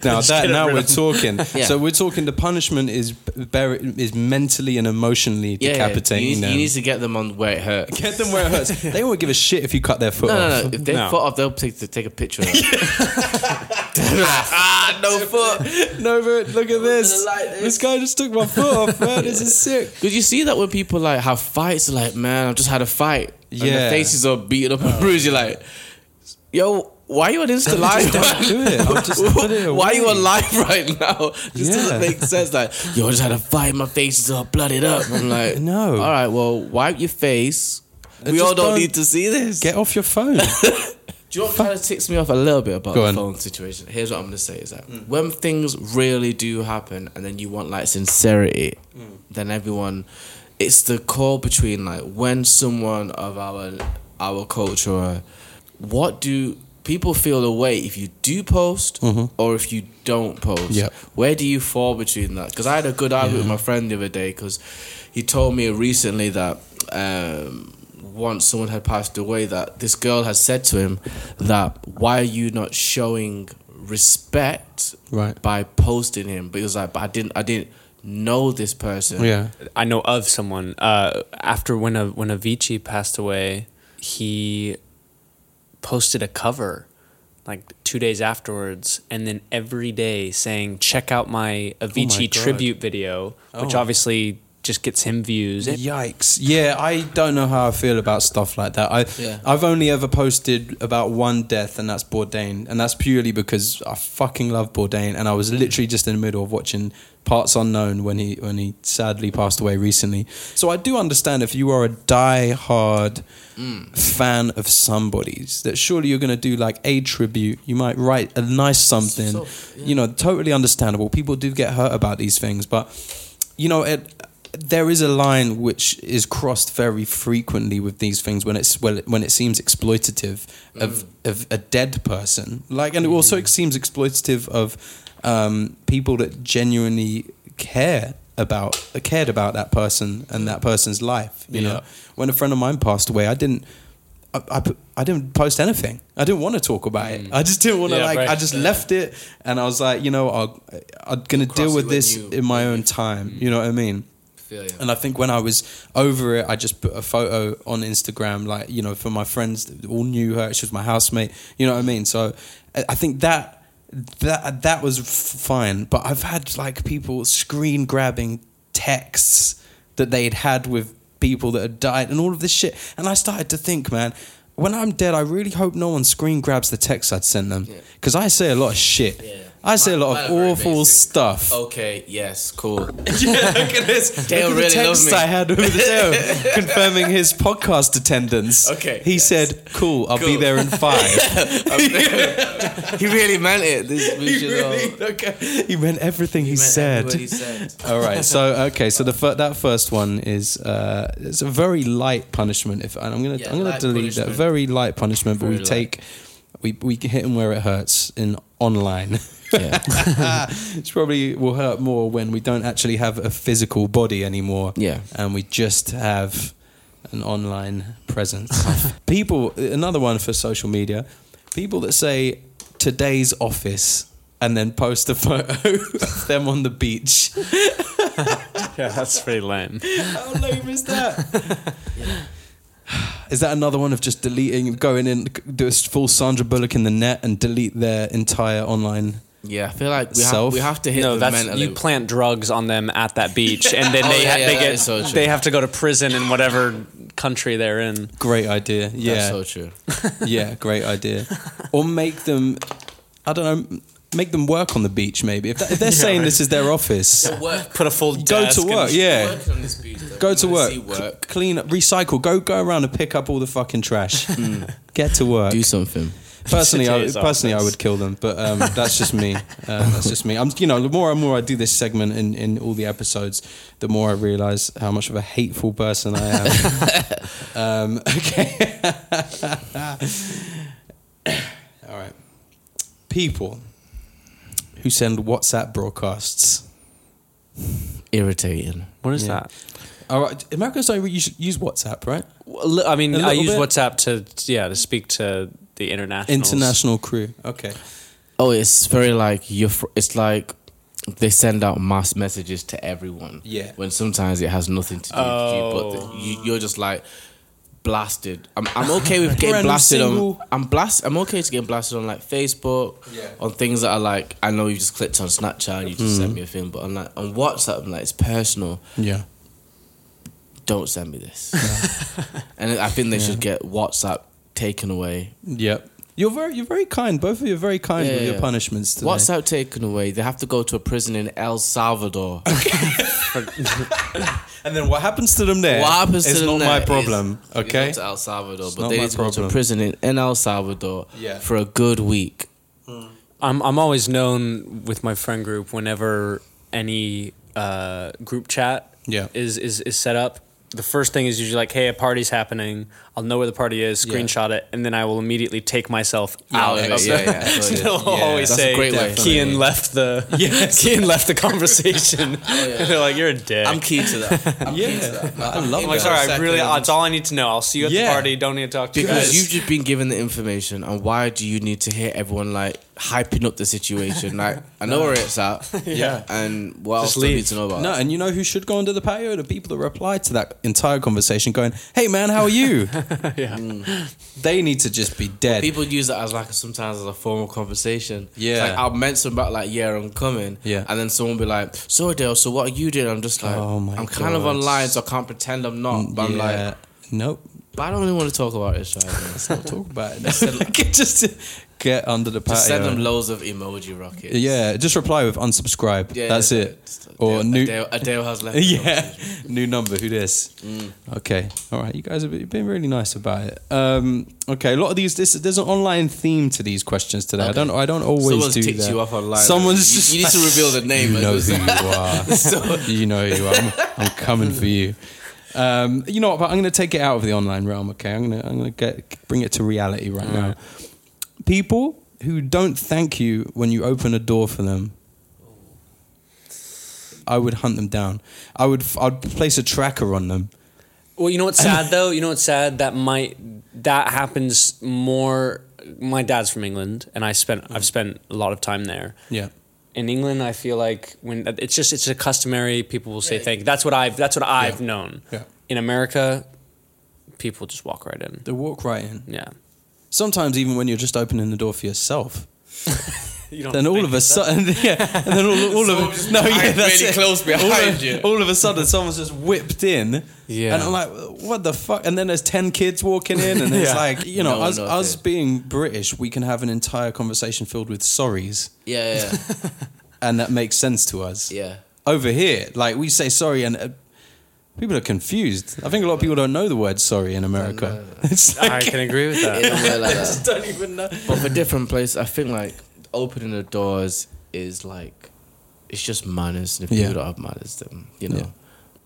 Now that now we're them. talking. Yeah. So we're talking. The punishment is ber- is mentally and emotionally Yeah, yeah. decapitating You, need- them. you need to get them on where it hurts. Get them where it hurts. they won't give a shit if you cut their foot No, off. no, no. If they No. foot off, they'll take take a picture of it. (laughs) ah, no foot. No, but look at this. like this. This guy just took my foot off, man. This is sick. Did you see that when people like have fights? Like, man, I've just had a fight. And Yeah. faces are beaten up and bruised. You're like, yo, why are you on Insta live? Don't do it. I'll just put it (laughs) Why are you away. on live right now? (laughs) This Yeah. doesn't make sense. Like, yo, I just had a fight. My face is all blooded up. I'm like, No. All right, well, wipe your face. We all don't, don't- need to see this. Get off your phone. (laughs) Do you know what kind of ticks me off a little bit about Go the on. phone situation? Here's what I'm gonna say: is that mm. when things really do happen, and then you want like sincerity, mm. then everyone, it's the call between like when someone of our our culture, what do people feel the way if you do post mm-hmm. or if you don't post? Yep. Where do you fall between that? Because I had a good argument with my friend the other day because he told me recently that. Um, once someone had passed away that this girl had said to him that why are you not showing respect Right. by posting him but he was like but I didn't I didn't know this person yeah. I know of someone uh, after when a when Avicii passed away, he posted a cover like two days afterwards, and then every day saying, "Check out my Avicii God. tribute video," which Oh. obviously just gets him views. Yikes! Yeah, I don't know how I feel about stuff like that. I Yeah. I've only ever posted about one death, and that's Bourdain, and that's purely because I fucking love Bourdain, and I was literally just in the middle of watching Parts Unknown when he when he sadly passed away recently. So I do understand if you are a die-hard fan of somebody's that surely you're going to do like a tribute. You might write a nice something. So- You know, totally understandable. People do get hurt about these things, but you know, it, there is a line which is crossed very frequently with these things when it's well, when it seems exploitative of mm. of a dead person, like, and it also mm. seems exploitative of um, people that genuinely care about cared about that person and that person's life. You know, when a friend of mine passed away, I didn't. I, I, I didn't post anything. I didn't want to talk about it. Mm. I just didn't want to Yeah, like. right. I just left it, and I was like, you know, I'll, I'm gonna deal with this you- in my own time. You know what I mean? Feel you. And I think when I was over it, I just put a photo on Instagram, like you know, for my friends that all knew her. She was my housemate. You know what I mean? So I think that that that was fine. But I've had like people screen grabbing texts that they'd had with people that had died and all of this shit. And I started to think, man. When I'm dead, I really hope no one screen grabs the text I'd sent them because I say a lot of shit. Yeah. I say a lot of awful stuff. Okay, yes, cool. (laughs) Yeah, look at this. (laughs) Dale look at really the loves text me. I had with Dale (laughs) confirming his podcast attendance. Okay, He yes. said, "Cool, I'll be there in five. he really meant it. This, he, all- really, okay. he meant everything he, meant said. he said. All right, so okay, so the fir- that first one is uh, it's a very light punishment. If and I'm gonna Yeah, I'm gonna light delete that very light punishment, but Very we take we we hit him where it hurts in online. Yeah. (laughs) It's probably will hurt more when we don't actually have a physical body anymore. Yeah. And we just have an online presence. (laughs) people, another one for social media, people that say today's office and then post a (laughs) photo of them on the beach. Yeah, that's pretty lame. How lame is that? Is that another one of just deleting, going in, do a full Sandra Bullock in the net and delete their entire online? Yeah, I feel like we have, Self? we have to hit No, them that's mentally. you plant drugs on them at that beach, (laughs) and then Oh, they yeah, ha- yeah, they get so they have to go to prison in whatever country they're in. Great idea. Yeah. That's so true. yeah, great idea. Or make them, I don't know, make them work on the beach maybe. If, that, if they're (laughs) saying this is their office, Work. Put a full go desk to work. and- Yeah. Working on this beach, though. Go We to wanna work, see cl- clean up, recycle. Go go around and pick up all the fucking trash. (laughs) Get to work. Do something. Personally, I, (laughs) Today's personally, I office. would kill them, but um, that's just me. Uh, that's just me. I'm, you know, the more and more I do this segment in, in all the episodes, the more I realize how much of a hateful person I am. um, okay. all right. People who send WhatsApp broadcasts. Irritating. What is Yeah. that? All right, Americans don't use, use WhatsApp, right? Well, I mean, A I little use bit? WhatsApp to yeah to speak to the international International crew. Okay. Oh, it's very like you're. It's like they send out mass messages to everyone. Yeah. When sometimes it has nothing to do with you, but the, you, you're just like blasted. I'm, I'm okay with (laughs) getting blasted single. on. I'm blast. I'm okay to getting blasted on like Facebook. Yeah. On things that are like I know you just clicked on Snapchat, and you just sent me a thing, but on like on WhatsApp, I'm like it's personal. Yeah. Don't send me this. (laughs) and I think they should get WhatsApp taken away. Yep. You're very you're very kind. Both of you are very kind Yeah, with your punishments today. WhatsApp taken away. They have to go to a prison in El Salvador. (laughs) And then what happens to them there? What happens to is them not my problem. is- okay. to El Salvador, It's but they my need to go to problem. prison in, in El Salvador Yeah. for a good week. I'm I'm always known with my friend group whenever any uh, group chat Yeah. is, is is set up. The first thing is usually like, "Hey, a party's happening. I'll know where the party is. Yeah. Screenshot it, and then I will immediately take myself Yeah, out yeah, of yeah, the. yeah, (laughs) totally. They'll Yeah, always that's say, great way. "Kian left the (laughs) Yes. (laughs) Kian left the conversation." Oh, They're like, "You're a dick." I'm key to that. I'm key to that. I love I'm like, sorry, I really. That's all I need to know. I'll see you at Yeah. the party. Don't need to talk to you Because guys. you've just been given the information, and why do you need to hear everyone like hyping up the situation? Like, I know where it's at. Yeah. And what Just else do I need to know about No, and you know who should go under the patio? The people that replied to that entire conversation, going, "Hey man, how are you?" (laughs) yeah. Mm. they need to just be dead. People use that as like sometimes as a formal conversation. Yeah. like I'll mention about like yeah I'm coming. Yeah. and then someone will be like, so Dale, so what are you doing? I'm just like, Oh my I'm kind of God. online, so I can't pretend I'm not. But I'm like, nope. But I don't really want to talk about now. Let's not talk about it. (laughs) just (laughs) get under the patio. Just send them loads of emoji rockets. yeah, just reply with unsubscribe. Yeah, That's yeah, it. just- Or Adele, new. Adele, Adele has left. (laughs) yeah, new number. Who this? Okay, all right. You guys have been really nice about it. Um, okay, a lot of these. This, there's an online theme to these questions today. I don't. I don't always Someone's do ticked that. you off online. Someone's You- just. you need to reveal the name. You know who you are. you know who you are. I'm, I'm coming for you. Um, you know what? But I'm going to take it out of the online realm. Okay, I'm going to. I'm going to get bring it to reality right now. People who don't thank you when you open a door for them. I would hunt them down. I would. I'd place a tracker on them. Well, you know what's sad (laughs) though. You know what's sad that might that happens more. My dad's from England, and I spent I've spent a lot of time there. Yeah. In England, I feel like when it's just it's a customary. People will say thank. you. That's what I've that's what I've known. Yeah. In America, people just walk right in. They walk right in. Yeah. Sometimes even when you're just opening the door for yourself. (laughs) You don't Then all of a sudden, (laughs) yeah, and then all, all Someone of just no, yeah, that's really it. close all behind of, you. All of a sudden, someone's just whipped in, Yeah. and I'm like, what the fuck? And then there's ten kids walking in, and it's (laughs) Yeah. like, you know, No, us, us okay. being British, we can have an entire conversation filled with sorries, Yeah, yeah, (laughs) and that makes sense to us. yeah. Over here, like we say sorry, and uh, people are confused. I think a lot of people don't know the word sorry in America. It's I like, can agree with that. In like that. just don't even know. But for different places, I think like opening the doors is like it's just manners. And if Yeah. people don't have manners, then you know, Yeah.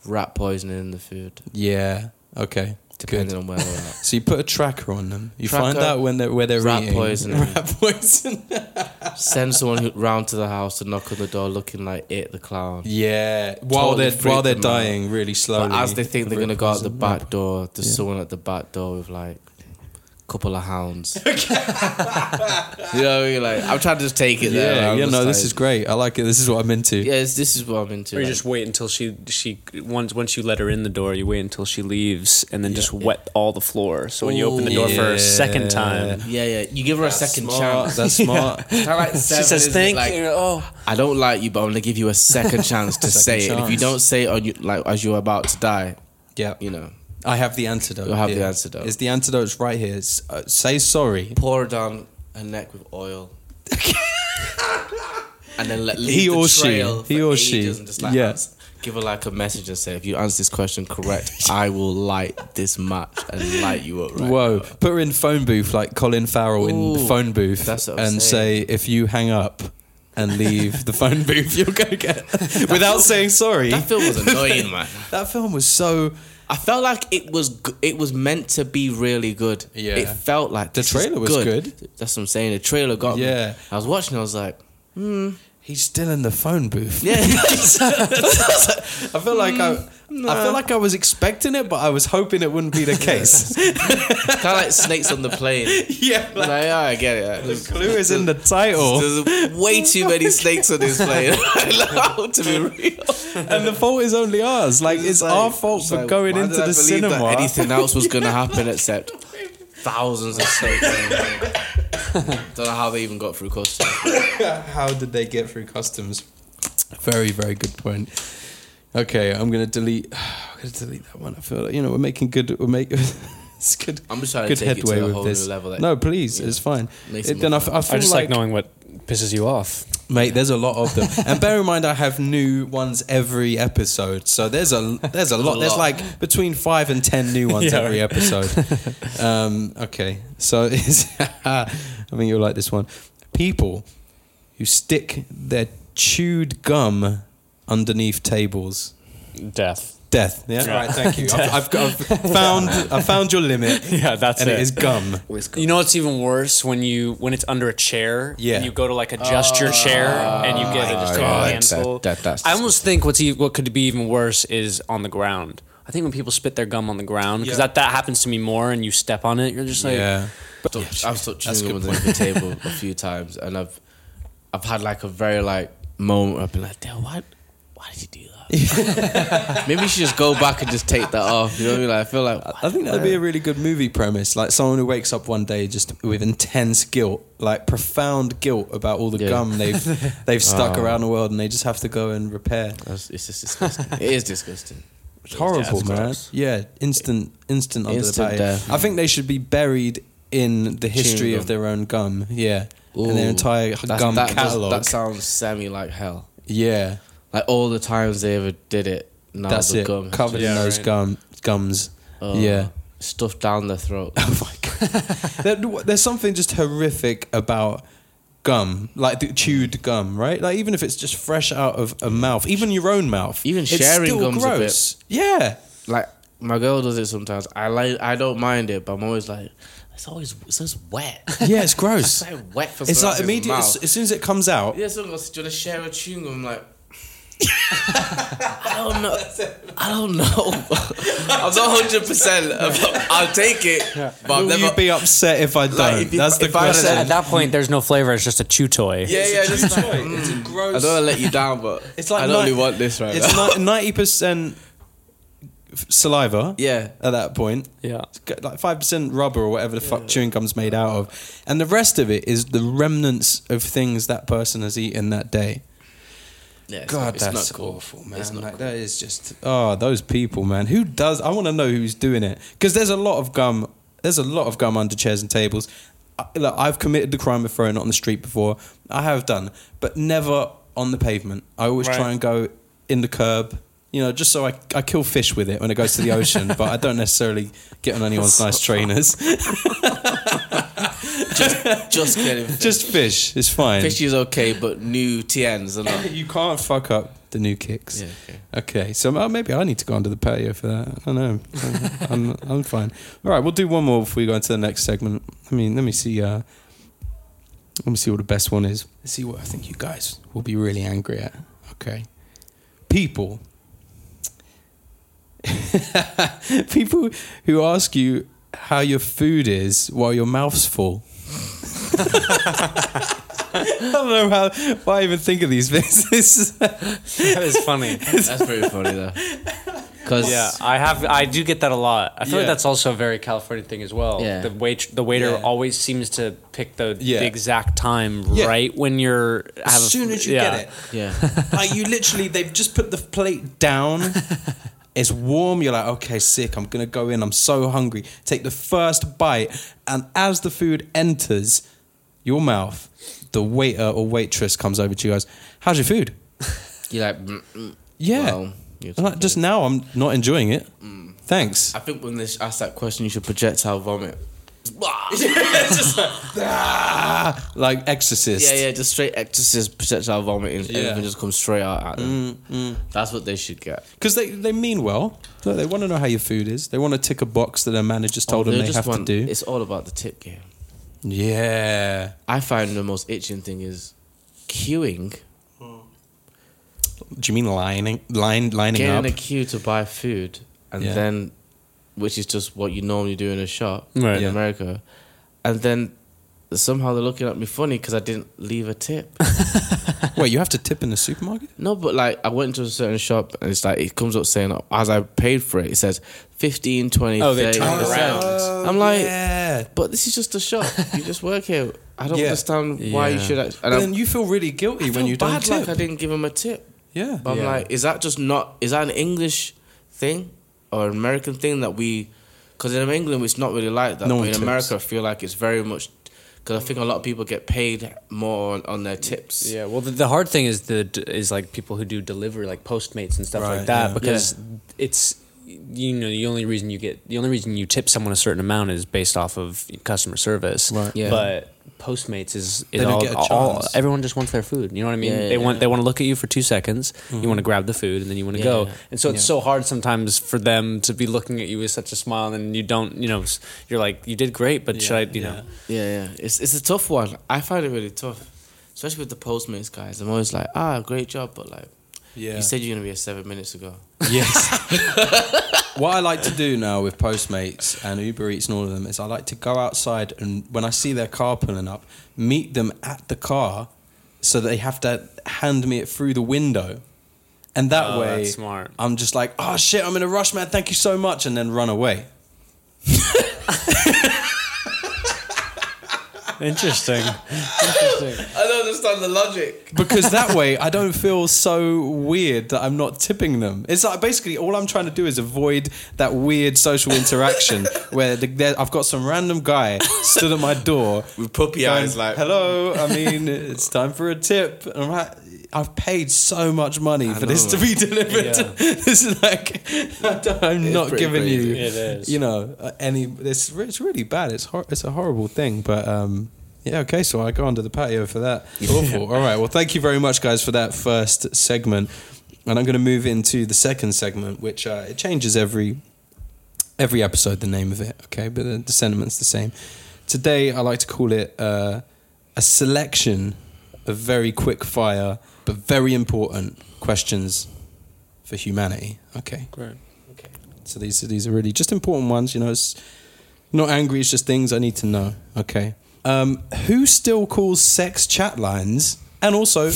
rat poisoning in the food, Yeah. Okay. depending Good. on where we're at. So you put a tracker on them. You Tracker, find out when they're where they're rat eating. poisoning. (laughs) Rat poison. (laughs) Send someone round to the house to knock on the door, looking like it, the clown. yeah. While Totally they're while they're them out. dying really slowly. But as they think they're gonna go out the back door, there's Yeah. someone at the back door with like couple of hounds. (laughs) you know, what I mean? like I'm trying to just take it there. Yeah, I'm yeah, just no, this like- is great. I like it. This is what I'm into. Yeah, it's, this is what I'm into. Or you like- just wait until she she once once you let her in the door, you wait until she leaves, and then just wet all the floor. So when you open the door for a second time, yeah, yeah. You give her a second smart. chance. That's (laughs) smart. Kinda like she seven, says isn't it? thank Like, you. Oh, I don't like you, but I'm gonna give you a second chance to (laughs) Second say it. And if you chance. don't say it on you, like as you're about to die, Yeah. you know, I have the antidote. You'll have the antidote. It's the antidote's right here. It's, uh, say sorry. pour down her neck with oil, (laughs) and then let leave He the or she. trail He for or she. ages and just like Yeah. ans- give her like a message and say, if you answer this question correct, (laughs) I will light this match and light you up. Right Whoa. now." Put her in phone booth like Colin Farrell in Ooh, the phone booth. that's what I'm and saying. say if you hang up and leave the phone booth, you'll go get without saying sorry. That film was annoying, man. (laughs) That film was so I felt like it was it was meant to be really good. Yeah. it felt like The trailer was good. That's what I'm saying. The trailer got me. Yeah. I was watching. I was like, hmm. He's still in the phone booth. yeah, (laughs) I feel like I, mm, I feel like I was expecting it, but I was hoping it wouldn't be the case. (laughs) kind of like snakes on the plane. yeah, Like, yeah, I get it. the clue is in the title, There's way too many snakes on this plane. (laughs) To be real, and the fault is only ours. Like it's, like- our fault for like, going into the cinema. anything else was going to happen except thousands of snakes. On. (laughs) Don't know how they even got through customs. (laughs) How did they get through customs? Very, very good point. Okay, I'm gonna delete. (sighs) I'm gonna delete that one. I feel like you know we're making good. We're making. (laughs) It's good. I'm just trying to good take it to headway a with whole this. new level, like- no, please, Yeah. it's fine. It- it then I, more f- I I feel just like, like knowing what pisses you off. mate. There's a lot of them, and bear in mind I have new ones every episode. So there's a there's a lot. There's lot. like between five and ten new ones Yeah. every episode. um, okay, so it's, I think you'll like this one. People who stick their chewed gum underneath tables. Death. Death. Yeah. Right. Thank you. (laughs) I've, I've, got, I've found. I found your limit. (laughs) Yeah, that's and it. it is (laughs) gum. You know what's even worse when you when it's under a chair. Yeah. And you go to like adjust your chair and you get oh it just God. a handful. That- that- I almost think what's e- what could be even worse is on the ground. I think when people spit their gum on the ground because Yeah. that that happens to me more and you step on it, you're just like yeah. Stuck- I've stuck That's a chewing good gum underneath the table a few times, and I've I've had like a very like moment. Where I've been like, "Damn, why why did you do that?" (laughs) Maybe you should just go back and just take that off. You know what I mean? Like, I feel like I think that'd be a really good movie premise. Like someone who wakes up one day just with intense guilt, like profound guilt about all the Yeah. gum they've (laughs) they've stuck Oh. around the world, and they just have to go and repair. That's- it's just disgusting. it is disgusting. It's horrible, man. Yeah, instant, instant under Instant the patio. death. I think they should be buried in the history of their own gum. Yeah, and their entire gum that, does- catalog. that sounds semi like hell. yeah, Like all the times they ever did it. Now that's the it. gum Covered just- in those right. gum gums. Oh, yeah. stuffed down their throat. (laughs) Oh my god. (laughs) there, there's something just horrific about gum, like the chewed gum, right? Like even if it's just fresh out of a mouth, even your own mouth, Even sharing still gum's a bit- gross. Yeah, like my girl does it sometimes. I like. I don't mind it, but I'm always like, it's always it's just wet. (laughs) yeah, it's gross. It's like wet for it's like else's immediate as, as soon as it comes out. Yeah, someone goes, do you want to share a chewing gum? I'm like, I don't know. (laughs) I don't know. I'm not hundred percent. I'll take it, but I've Will never. you be upset if I don't? if you- That's the if I question. said- At that point, there's no flavor. It's just a chew toy. yeah, yeah. Just like, mm. it's a I gross. I don't want to let you down, but It's like I don't ni- really want this right now. It's now. ninety percent saliva. Yeah. At that point, Yeah. It's got like five percent rubber or whatever the fuck chewing gum's made out of, and the rest of it is the remnants of things that person has eaten that day. Yeah, God, not- that's cool. awful, man. Like, cool. That is just oh, those people, man. Who does? I want to know who's doing it because there's a lot of gum. There's a lot of gum under chairs and tables. I, look, I've committed the crime of throwing it on the street before. I have done, but never on the pavement. I always Right. try and go in the curb. You know, just so I, I kill fish with it when it goes to the ocean, but I don't necessarily get on anyone's nice (laughs) trainers. Just kidding. Just fish, it's fine. Fish is okay, but new TNs are not. (laughs) You can't fuck up the new kicks. Yeah, okay. Okay, so uh, maybe I need to go under the patio for that. I don't know. (laughs) I'm, I'm fine. All right, we'll do one more before we go into the next segment. I mean, let me see. Uh, let me see what the best one is. Let's see what I think you guys will be really angry at. Okay, people. (laughs) people who ask you how your food is while your mouth's full. (laughs) I don't know how. Why I even think of these things. This is- That is funny. That's very funny though. Because Yeah, I have. I do get that a lot. I feel Yeah. like that's also a very California thing as well. Yeah. The wait, the waiter Yeah. always seems to pick the, Yeah. the exact time Yeah. right when you're. have as a- soon as you yeah. get it, yeah, like you literally, they've just put the plate down. (laughs) It's warm. You're like, okay, sick. I'm gonna go in. I'm so hungry. Take the first bite, and as the food enters your mouth, the waiter or waitress comes over to you, and goes, "How's your food?" (laughs) you're like, mm, mm. Yeah. Well, you're like, just now, I'm not enjoying it. Thanks. I think when they ask that question, you should projectile vomit. (laughs) Ah, like Exorcist. Yeah, yeah, just straight exorcist projectile vomiting. Yeah. Everything just comes straight out at them. That's what they should get. Because they, they mean well. They want to know how your food is. They want to tick a box that their manager's told Oh, them they have want- to do. It's all about the tip game. Yeah. I find the most itching thing is queuing, Do you mean lining, line, lining getting up? in a queue to buy food, and Yeah. then, which is just what you normally do in a shop Right. in Yeah. America, and then somehow they're looking at me funny because I didn't leave a tip. (laughs) Wait, you have to tip in the supermarket? No, but like I went to a certain shop and it's like it comes up saying as I paid for it, it says 15, 20, Oh, they 30 turn it percent. around. I'm like, yeah. but this is just a shop. You just work here. I don't Yeah. understand why you Yeah. should. Act- But and then I'm, you feel really guilty I when feel you don't tip. like I didn't give him a tip. yeah. But I'm Yeah. like, is that just not? Is that an English thing or an American thing that we? Because in England it's not really like that. No but in tips. America, I feel like it's very much. Because I think a lot of people get paid more on, on their tips. Yeah, well, the, the hard thing is the is like people who do delivery, like Postmates and stuff Right, like that, yeah. because it's you know the only reason you get the only reason you tip someone a certain amount is based off of customer service. Right. Yeah. But Postmates is, They is all, all everyone just wants their food. You know what I mean? Yeah, they yeah, want they want to look at you for two seconds. You want to grab the food and then you want to Yeah, go. yeah. And so it's Mm-hmm. Yeah. so hard sometimes for them to be looking at you with such a smile and you don't. You know, you're like you did great, but should I? You know. Yeah, yeah. It's it's a tough one. I find it really tough, especially with the Postmates guys. I'm always like, ah, great job, but like, Yeah. you said you're gonna be here seven minutes ago. Yes. (laughs) what I like to do now with Postmates and Uber Eats and all of them is I like to go outside and when I see their car pulling up, meet them at the car so they have to hand me it through the window. And that Oh, way, that's smart. I'm just like, oh shit, I'm in a rush, man. Thank you so much, and then run away. (laughs) Interesting. (laughs) I don't understand the logic. because that way I don't (laughs) feel so weird that I'm not tipping them. It's like basically all I'm trying to do is avoid that weird social interaction (laughs) where the, there, I've got some random guy stood at my door With puppy going, eyes, like, "Hello, I mean it's time for a tip." And I'm like. I've paid so much money for this know. to be (laughs) delivered. Yeah. (laughs) this is like I don't- I'm not giving crazy. you, It is. you know, uh, any. It's it's really bad. It's hor- it's a horrible thing. But um, yeah, okay. So I go under the patio for that. (laughs) Awful. All right. Well, thank you very much, guys, for that first segment. And I'm going to move into the second segment, which uh, it changes every every episode. The name of it, okay, but the, the sentiment's the same. Today, I like to call it uh, a selection of very quick fire but very important questions for humanity. Okay. Right. So these are these are really just important ones. You know, it's not angry. It's just things I need to know. Okay. Um, who still calls sex chat lines? And also, (laughs) I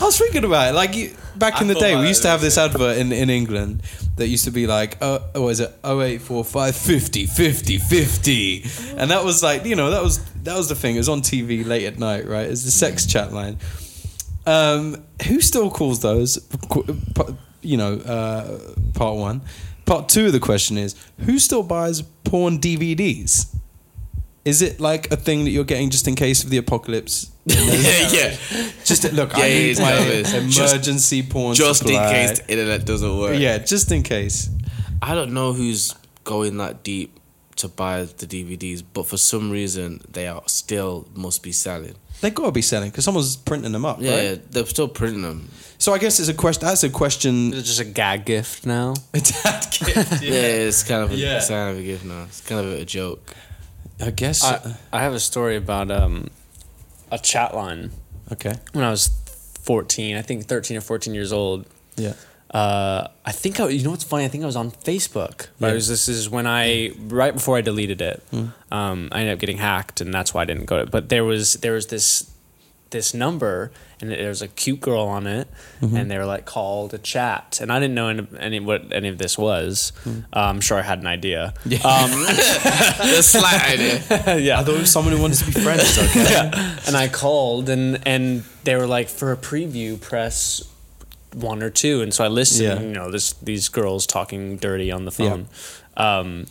was thinking about it. Like you, back in the day, we used to have this advert in, in England that used to be like, uh, what is it? 0845 50 50 50. And that was like, you know, that was that was the thing. It was on TV late at night, right? It's the sex chat line. Um, who still calls those? You know, uh, part one. Part two of the question is: Who still buys porn DVDs? Is it like a thing that you're getting just in case of the apocalypse? (laughs) yeah. Yeah. Just look, Yeah, I yeah, need it's my nervous. Just- emergency porn. Just in case the internet doesn't work. Yeah, just in case. I don't know who's going that deep to buy the DVDs, but for some reason they are still must be selling. They got to be selling because someone's printing them up, Yeah, right? they're still printing them. So I guess it's a question. That's a question. It's just a gag gift now? (laughs) A dad gift. (laughs) Yeah, it's kind of a, Yeah. it's kind of a gift now. It's kind of a joke. I guess. I, I have a story about um, a chat line okay. when I was 14, I think 13 or 14 years old. Yeah. Uh, I think I, you know what's funny? I think I was on Facebook. Yeah. was, this is when I right before I deleted it. Um, I ended up getting hacked, and that's why I didn't go to it. But there was there was this this number, and there was a cute girl on it, and they were like called to chat, and I didn't know any, any what any of this was. Uh, I'm sure I had an idea. Um, (laughs) the slight idea. (laughs) yeah, I thought it was someone who wanted to be friends. Okay. (laughs) yeah. And I called and and they were like, for a preview, press one or two. And so I listened. Yeah. You know, this these girls talking dirty on the phone, um,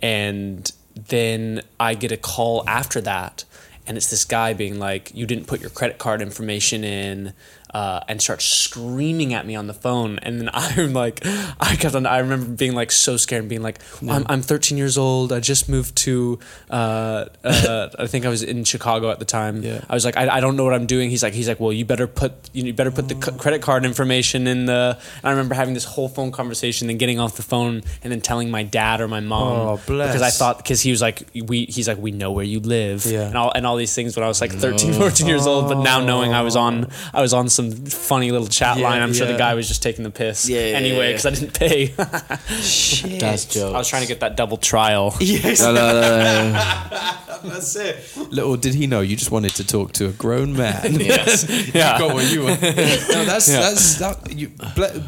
and then I get a call after that. And it's this guy being like, "You didn't put your credit card information in," uh, and starts screaming at me on the phone. And then (laughs) I'm like, I got on. I remember being like so scared and being like, "I'm, I'm 13 years old. I just moved to. Uh, uh, I think I was in Chicago at the time. Yeah. I was like, I, I don't know what I'm doing. He's like, he's like, well, you better put you better put the c- credit card information in the. And I remember having this whole phone conversation, then getting off the phone, and then telling my dad or my mom Oh, bless. because I thought because he was like, we he's like, we know where you live, Yeah. and all and all these things when I was like 13, 14 years old. But now knowing I was on, I was on some funny little chat Yeah, line. I'm sure the guy was just taking the piss. Yeah, yeah, anyway, yeah. because I didn't pay. (laughs) Shit. That's joke. I was trying to get that double trial. (laughs) Yes. No, no, no, no. That's it. Little did he know you just wanted to talk to a grown man. (laughs) Yes. you Yeah. got what you want. No, that's that's that. You,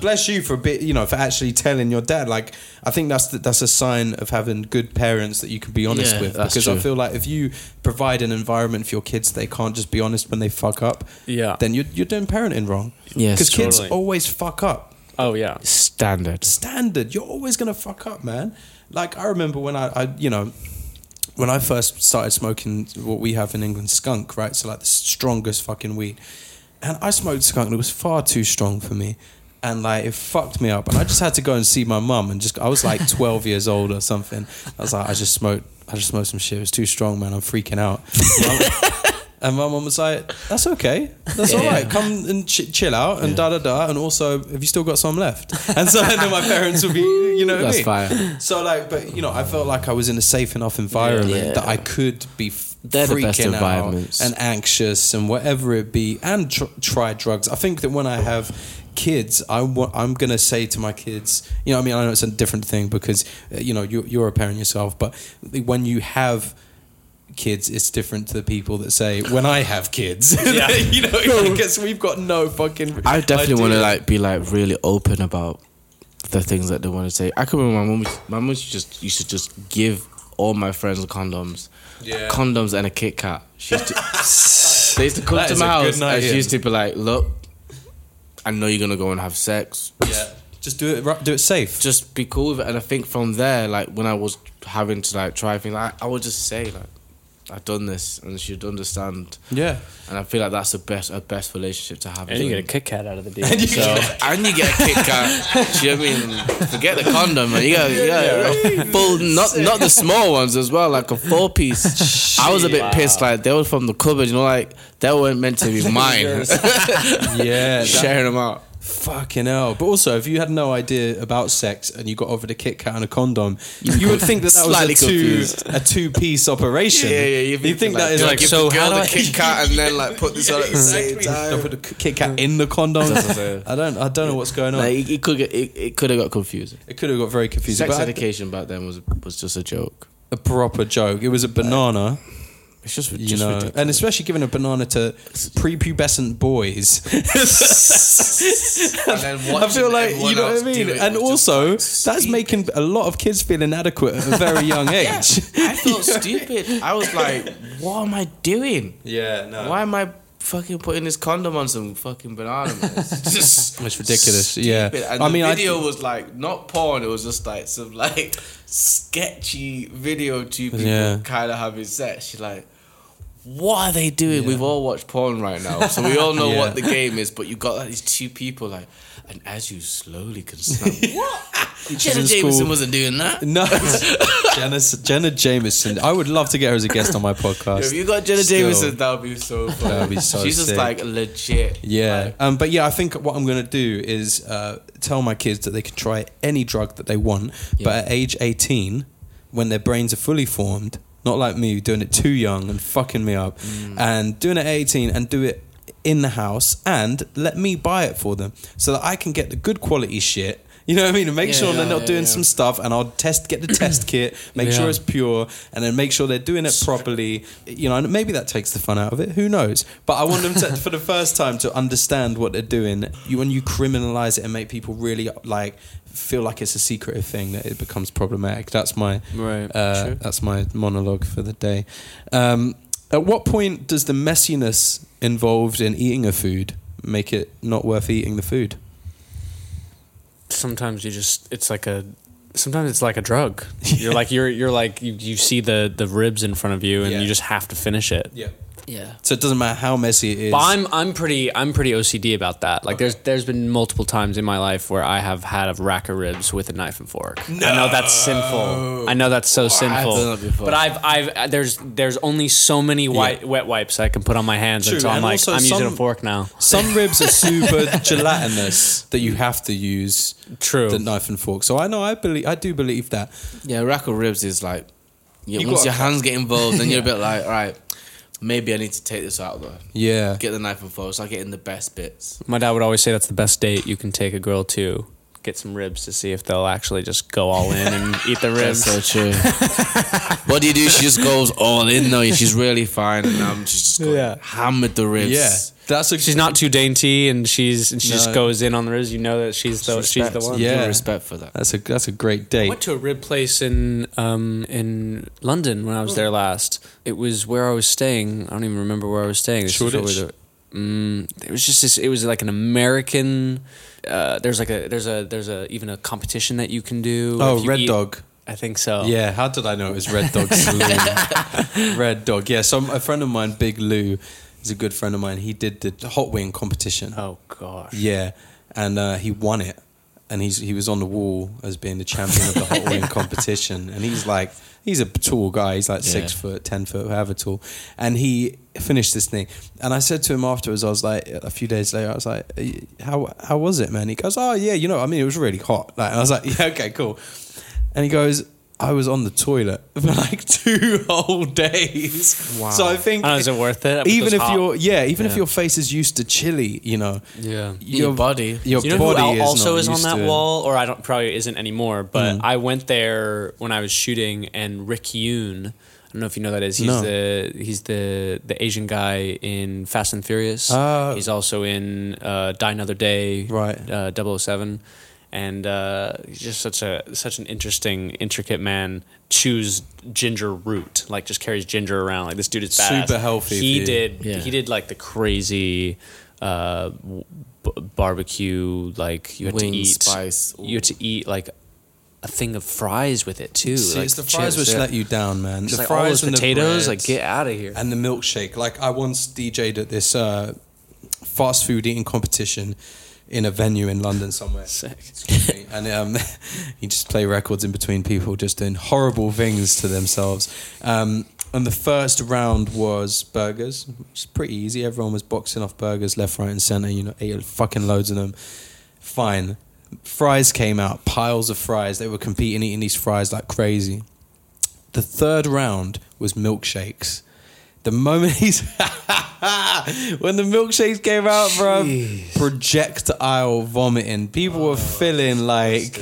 bless you for a bit. You know, for actually telling your dad. Like, I think that's the, that's a sign of having good parents that you can be honest Yeah, with. that's Because I feel like if you provide an environment for your kids, they can't just be honest when they fuck up. Yeah. Then you're you're doing parenting wrong. Yes, Because kids totally. always fuck up. Oh yeah. Standard. standard. You're always gonna fuck up, man. Like I remember when I, I you know, when I first started smoking what we have in England, skunk, right? So like the strongest fucking weed, and I smoked skunk, and it was far too strong for me. And like it fucked me up, and I just had to go and see my mum, and just I was like (laughs) twelve years old or something. I was like, I just smoked, I just smoked some shit. It was too strong, man. I'm freaking out. (laughs) And my mum was like, "That's okay. That's all right. Come and ch- chill out and da da da. And also, have you still got some left?" And so then my parents would be, you know, what I mean? fire. So like, but you know, I felt like I was in a safe enough environment Yeah. that I could be They're the best freaking out environments. and anxious and whatever it be, and tr- try drugs. I think that when I have kids, I wa- I'm gonna say to my kids, you know, I mean, I know it's a different thing because uh, you know you, you're a parent yourself, but when you have kids, it's different to the people that say when I have kids. (laughs) Yeah. (laughs) you know, because we've got no fucking. I definitely want to like be like really open about the things that they want to say. I can remember my mom. My mom used to just used to just give all my friends condoms, Yeah. condoms and a Kit Kat. She used to, (laughs) they used to come That to my house night and she used to be like, "Look, I know you're gonna go and have sex. Yeah. Just do it. Do it safe. Just be cool with it." And I think from there, like when I was having to like try things, like, I would just say like, "I've done this," and she'd understand. yeah. And I feel like that's the best, a best relationship to have. And you get a women. Kit Kat out of the deal. (laughs) And you so and you get a Kit Kat. (laughs) Do you know what I mean? Forget the condom, man. You got, you got a full, not not the small ones as well, like a four piece. I was a bit pissed, like they were from the cupboard, you know, like they weren't meant to be (laughs) mine. Yeah. that- Sharing them out. Fucking hell! But also, if you had no idea about sex and you got offered a Kit Kat and a condom, you would think that that was Slightly a two, a two piece operation. Yeah, yeah, You You think that is do I like give so the girl how the I- Kit Kat and then like put this (laughs) on at the same Don't time. put a Kit Kat in the condom. I'm saying. (laughs) I don't. I don't know what's going on. Like, it, it could get, it, it could have got confusing. it could have got very confusing. Sex but I- education back then was was just a joke. a proper joke. It was a banana, It's just, you know, ridiculous. and especially giving a banana to prepubescent boys. (laughs) And then I feel like you know what I mean, and also like, that's making a lot of kids feel inadequate at a very young (laughs) age. I felt stupid. I was like, what am I doing? yeah, no, Why am I fucking putting this condom on some fucking banana? Man? It's (laughs) just It's ridiculous, yeah. And I the mean, I- video was like not porn. It was just like some like sketchy video. Two people Yeah. kind of having sex. You're like. What are they doing? We've all watched porn right now, so we all (laughs) know Yeah. what the game is. But you got like, these two people like, and as you slowly consent, (laughs) what? Jenna Jameson school. wasn't doing that. (laughs) no, Jenna, Jenna Jameson. I would love to get her as a guest on my podcast. If you got Jenna Still. Jameson, that would be so fun. That would be so She's just like legit. Yeah, Like, um, but yeah, I think what I'm gonna do is uh, tell my kids that they can try any drug that they want, but at age 18, when their brains are fully formed, not like me doing it too young and fucking me up, mm. and doing it at 18 and do it in the house and let me buy it for them so that I can get the good quality shit. You know what I mean? And make Yeah, sure they're not yeah, doing yeah. some stuff, and I'll test, get the test (clears throat) kit, make sure it's pure, and then make sure they're doing it properly. You know, and maybe that takes the fun out of it. Who knows? But I want them to, for the first time, to understand what they're doing. You when you criminalize it and make people really like feel like it's a secretive thing, that it becomes problematic. That's my Right. uh, that's my monologue for the day. Um, at what point does the messiness involved in eating a food make it not worth eating the food? Sometimes you just it's like a sometimes it's like a drug (laughs) you're like you're you're like you, you see the the ribs in front of you and Yeah. you just have to finish it Yeah. Yeah. So it doesn't matter how messy it is. but I'm I'm pretty I'm pretty OCD about that. Like there's there's been multiple times in my life where I have had a rack of ribs with a knife and fork. No. I know that's sinful. I know that's so sinful. done that before. But I've I've there's there's only so many white, wet wipes I can put on my hands True, until I'm and like also I'm using some- a fork now. Some (laughs) ribs are super gelatinous that you have to use True. the knife and fork. So I know I believe I do believe that. Yeah, rack of ribs is like, yeah, You once gotta your hands get involved, then you're a bit like, all right, maybe I need to take this out though. Yeah. Get the knife and fork, so I get in the best bits. My dad would always say that's the best date you can take a girl to. Get some ribs to see if they'll actually just go all in and (laughs) eat the ribs. That's so true. (laughs) what do you do? She just goes all in though. She's really fine, and um, she's just going Yeah. hammered the ribs. Yeah. That's a she's not too dainty and she's and she just goes in on the ribs. You know that she's the she's the one. Yeah. Respect for that. that's a that's a great I date. went to a rib place in um in London when I was there last. It was where I was staying. I don't even remember where I was staying. This was Shoreditch? over the- mm, it was just this. It was like an American. Uh, there's like a there's a there's a even a competition that you can do. Oh, Red eat- Dog. I think so. Yeah, how did I know it was Red Dog Saloon? (laughs) Red Dog. Yeah, so a friend of mine, Big Lou, is a good friend of mine. He did the hot wing competition. Oh gosh. Yeah, and uh, he won it, and he's he was on the wall as being the champion of the hot wing (laughs) competition, and he's like he's a tall guy, he's like six Yeah. foot, ten foot, however tall, and he finished this thing, and I said to him afterwards, I was like a few days later, I was like, how how was it, man? He goes, oh yeah, you know, I mean, it was really hot, like, and I was like, (laughs) yeah, okay, cool, and he goes. I was on the toilet (laughs) for like two whole days. Wow. So I think I know, is it worth it? even if was hot. you're yeah, even if your face is used to chili, you know, Yeah. Your body. your you know body who is also not is on used that to wall, or I don't probably isn't anymore. But Mm. I went there when I was shooting, and Rick Yune. I don't know if you know who that is. He's No. the he's the the Asian guy in Fast and Furious. Ah. he's also in uh, Die Another Day. Right. Uh, 007. And uh, he's just such a such an interesting, intricate man. Chews ginger root, like just carries ginger around. Like this dude is badass. Super healthy He you. did. Yeah. He did like the crazy. Uh, w- b- barbecue like you had Wing to eat spice. you had to eat like a thing of fries with it too. See, like it's the fries chips, which yeah. let you down, man. Just the like fries all those and the potatoes, bread like get out of here. and the milkshake. Like I once DJ'd at this uh, fast food eating competition in a venue in London somewhere. And um, (laughs) you just play records in between people just doing horrible things to themselves. Um, and the first round was burgers, which is pretty easy. Everyone was boxing off burgers left, right, and center. You know, ate fucking loads of them. Fine. Fries came out, piles of fries. They were competing, eating these fries like crazy. The third round was milkshakes. The moment he's (laughs) when the milkshakes came out, bro, projectile vomiting. People were filling like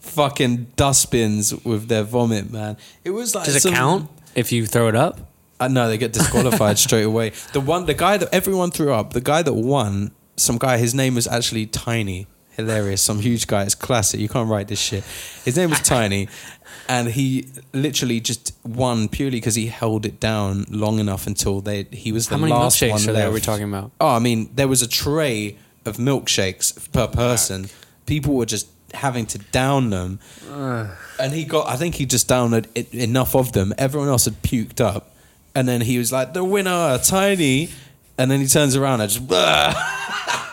fucking dustbins with their vomit, man. It was like Does it count if you throw it up? uh, no, they get disqualified (laughs) straight away. The one, the guy that everyone threw up, the guy that won, some guy, his name was actually Tiny. Hilarious, some huge guy. It's classic. You can't write this shit. His name was (laughs) Tiny, and he literally just won purely because he held it down long enough until they he was the How many last milkshakes one are there left. we talking about? Oh, I mean, there was a tray of milkshakes per person. People were just having to down them, and he got. I think he just downed it, enough of them. Everyone else had puked up, and then he was like, "The winner, Tiny," and then he turns around and just. (laughs)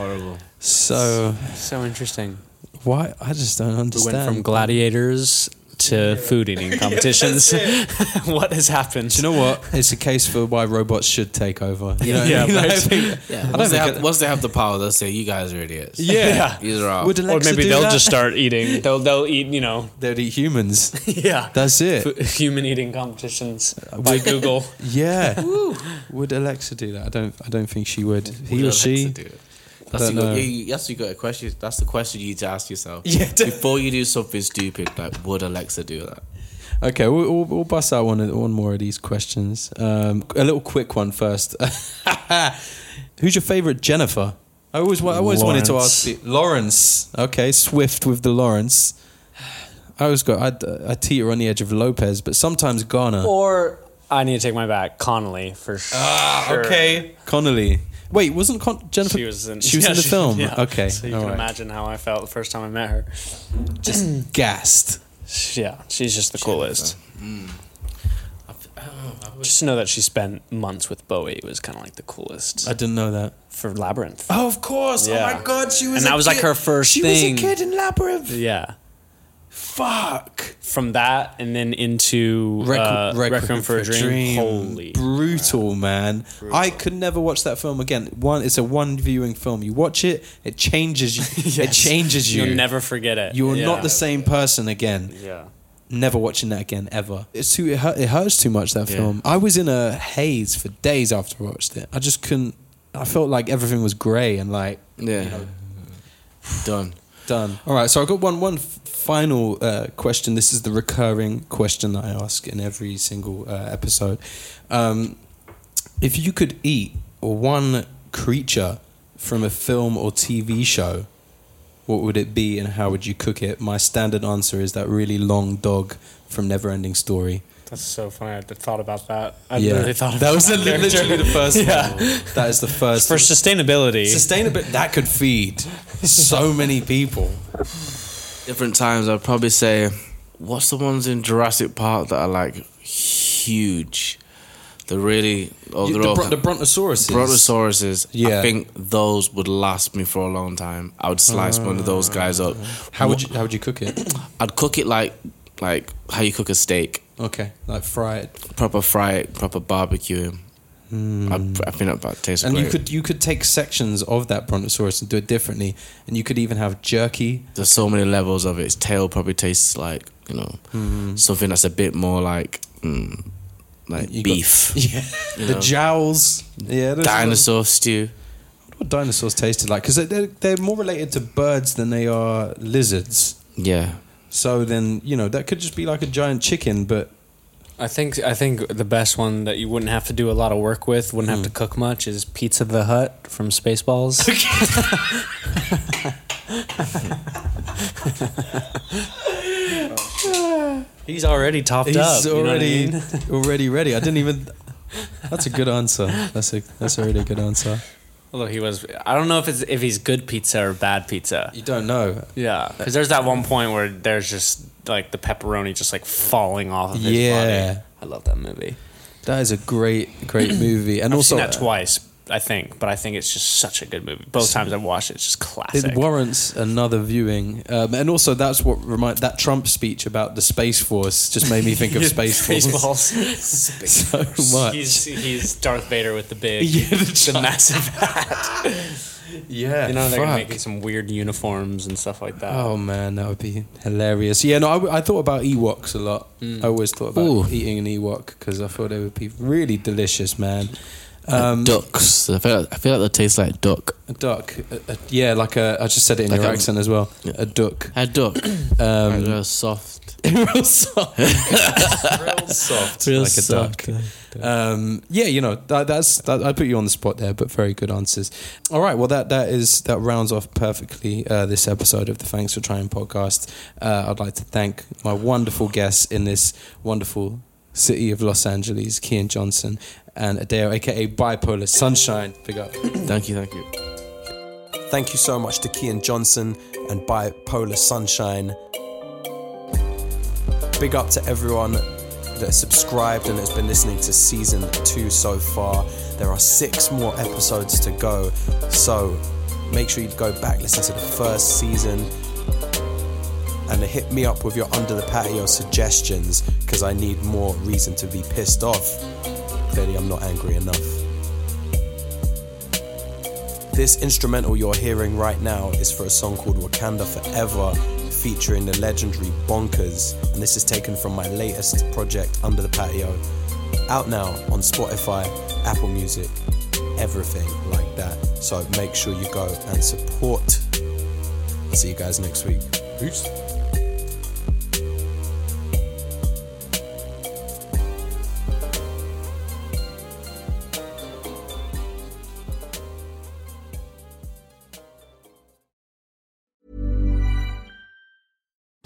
Horrible. Horrible. So So interesting. why? I just don't We understand. went from gladiators to food eating (laughs) competitions. (laughs) what has happened? Do you know what? It's a case for why robots should take over. You know, Yeah, (laughs) you know, right. I think- Yeah. I Once they, have, once they have the power, they'll say, "You guys are idiots." Yeah. These are out. Would or maybe do they'll that? just start eating. They'll they'll eat. You know. They'd eat humans. Yeah. That's it. Fu- Human eating competitions uh, by Google. Yeah. Would Alexa do that? I don't. I don't think she would. He or Alexa she. Do it? That's Don't you got, know. you, that's you got a question. That's the question you need to ask yourself. (laughs) Yeah, Before you do something stupid, like would Alexa do that? Okay, we'll, we'll, we'll bust out one one more of these questions. Um, a little quick one first. (laughs) Who's your favorite Jennifer? I always I always wanted to ask you. Lawrence. Okay, Swift with the Lawrence. I always got I I teeter on the edge of Lopez, but sometimes Garner. Or I need to take my back. Connelly for sure. Ah, okay. Connelly. Wait, wasn't Con- Jennifer? She was in. She was yeah, in (laughs) the she- film. yeah. Okay, So you all can right. imagine how I felt the first time I met her. Just mm, gassed. Yeah, she's just the coolest. Oh, Just to know that she spent months with Bowie was kind of like the coolest I didn't know that. for Labyrinth. Oh, of course. Yeah. Oh my god, she was. And a that was like her first She thing. was a kid in Labyrinth. Yeah, Fuck. from that and then into uh, Requiem, for a Dream. Holy brutal, man! I could never watch that film again. One, it's a one viewing film. You watch it, it changes you. (laughs) It changes you. You'll never forget it. You are Yeah. not the same person again. Yeah. Never watching that again ever. It's too. It, hurt, it hurts too much. That Yeah. film. I was in a haze for days after I watched it. I just couldn't. I felt like everything was grey and like Yeah. Done. Done. All right, so I've got one one final uh, question. This is the recurring question that I ask in every single uh, episode. Um, if you could eat one creature from a film or TV show, what would it be, and how would you cook it? My standard answer is that really long dog from Neverending Story. That's so funny. I thought about that. I yeah, really thought about that was that literally (laughs) the first. Yeah. one. that is the first. For sustainability. Sustainability that could feed so many people. Different times, I'd probably say, what's the ones in Jurassic Park that are like huge? They're really. Oh, the, all. bron- the brontosauruses. Brontosauruses, Yeah. I think those would last me for a long time. I would slice one of those guys up. How would you how would you cook it? I'd cook it like like how you cook a steak. Okay, like fry it, Proper fry it, proper barbecue him. I, I think that tastes and great. you could you could take sections of that brontosaurus and do it differently, and you could even have jerky. There's so many levels of it. Its tail probably tastes like you know Hmm. something that's a bit more like mm, like You got- beef. (laughs) Yeah, You the know. jowls. Yeah, Dinosaur stew. What dinosaurs tasted like? Because they're they're more related to birds than they are lizards. Yeah. So then you know that could just be like a giant chicken, but I think I think the best one that you wouldn't have to do a lot of work with, wouldn't have to hmm. cook much, is Pizza the Hut from Spaceballs. (laughs) (laughs) He's already topped he's up. you know what I already mean? already ready. I didn't even. That's a good answer. That's a that's already a really good answer. Although he was, I don't know if it's if he's good pizza or bad pizza. You don't know. Yeah, because there's that one point where there's just like the pepperoni just like falling off of his Yeah. body. I love that movie. That is a great great (clears throat) movie, and I've also seen that twice. I think, but I think it's just such a good movie. Both times I've watched it, it's just classic. It warrants another viewing, um, and also that's what remind that Trump speech about the space force just made me think of (laughs) space force (laughs) Spaceballs. so much. he's he's Darth Vader with the big, (laughs) Yeah, the the, massive hat. yeah, You know they're fuck. making some weird uniforms and stuff like that. Oh man, that would be hilarious. Yeah, no, I, I thought about Ewoks a lot. I always thought about Ooh. eating an Ewok because I thought they would be really delicious, man. Um, Ducks. I feel like, I feel like they taste like duck. a duck, a, a- yeah, like a. I just said it in Like your a- accent as well. Yeah. A duck, A duck. (clears throat) um, real soft. (laughs) real soft, (laughs) real soft, Real like a soft. duck. Um, yeah, you know that, that's that, I put you on the spot there, but very good answers. All right, well that that is that rounds off perfectly uh, this episode of the Thanks for Trying podcast. Uh, I'd like to thank my wonderful guests in this wonderful city of Los Angeles, Kian Johnson and Adio, aka Bipolar Sunshine. Big up. (clears throat) Thank you, thank you. Thank you so much to Kian Johnson and Bipolar Sunshine. Big up to everyone that subscribed and has been listening to season two so far. There are six more episodes to go, so make sure you go back, listen to the first season, and hit me up with your under the patio suggestions because I need more reason to be pissed off. Clearly, I'm not angry enough. This instrumental you're hearing right now is for a song called Wakanda Forever, featuring the legendary Bonkaz, and this is taken from my latest project, Under the Patio. Out now on Spotify, Apple Music, everything like that. So make sure you go and support. See you guys next week. Peace.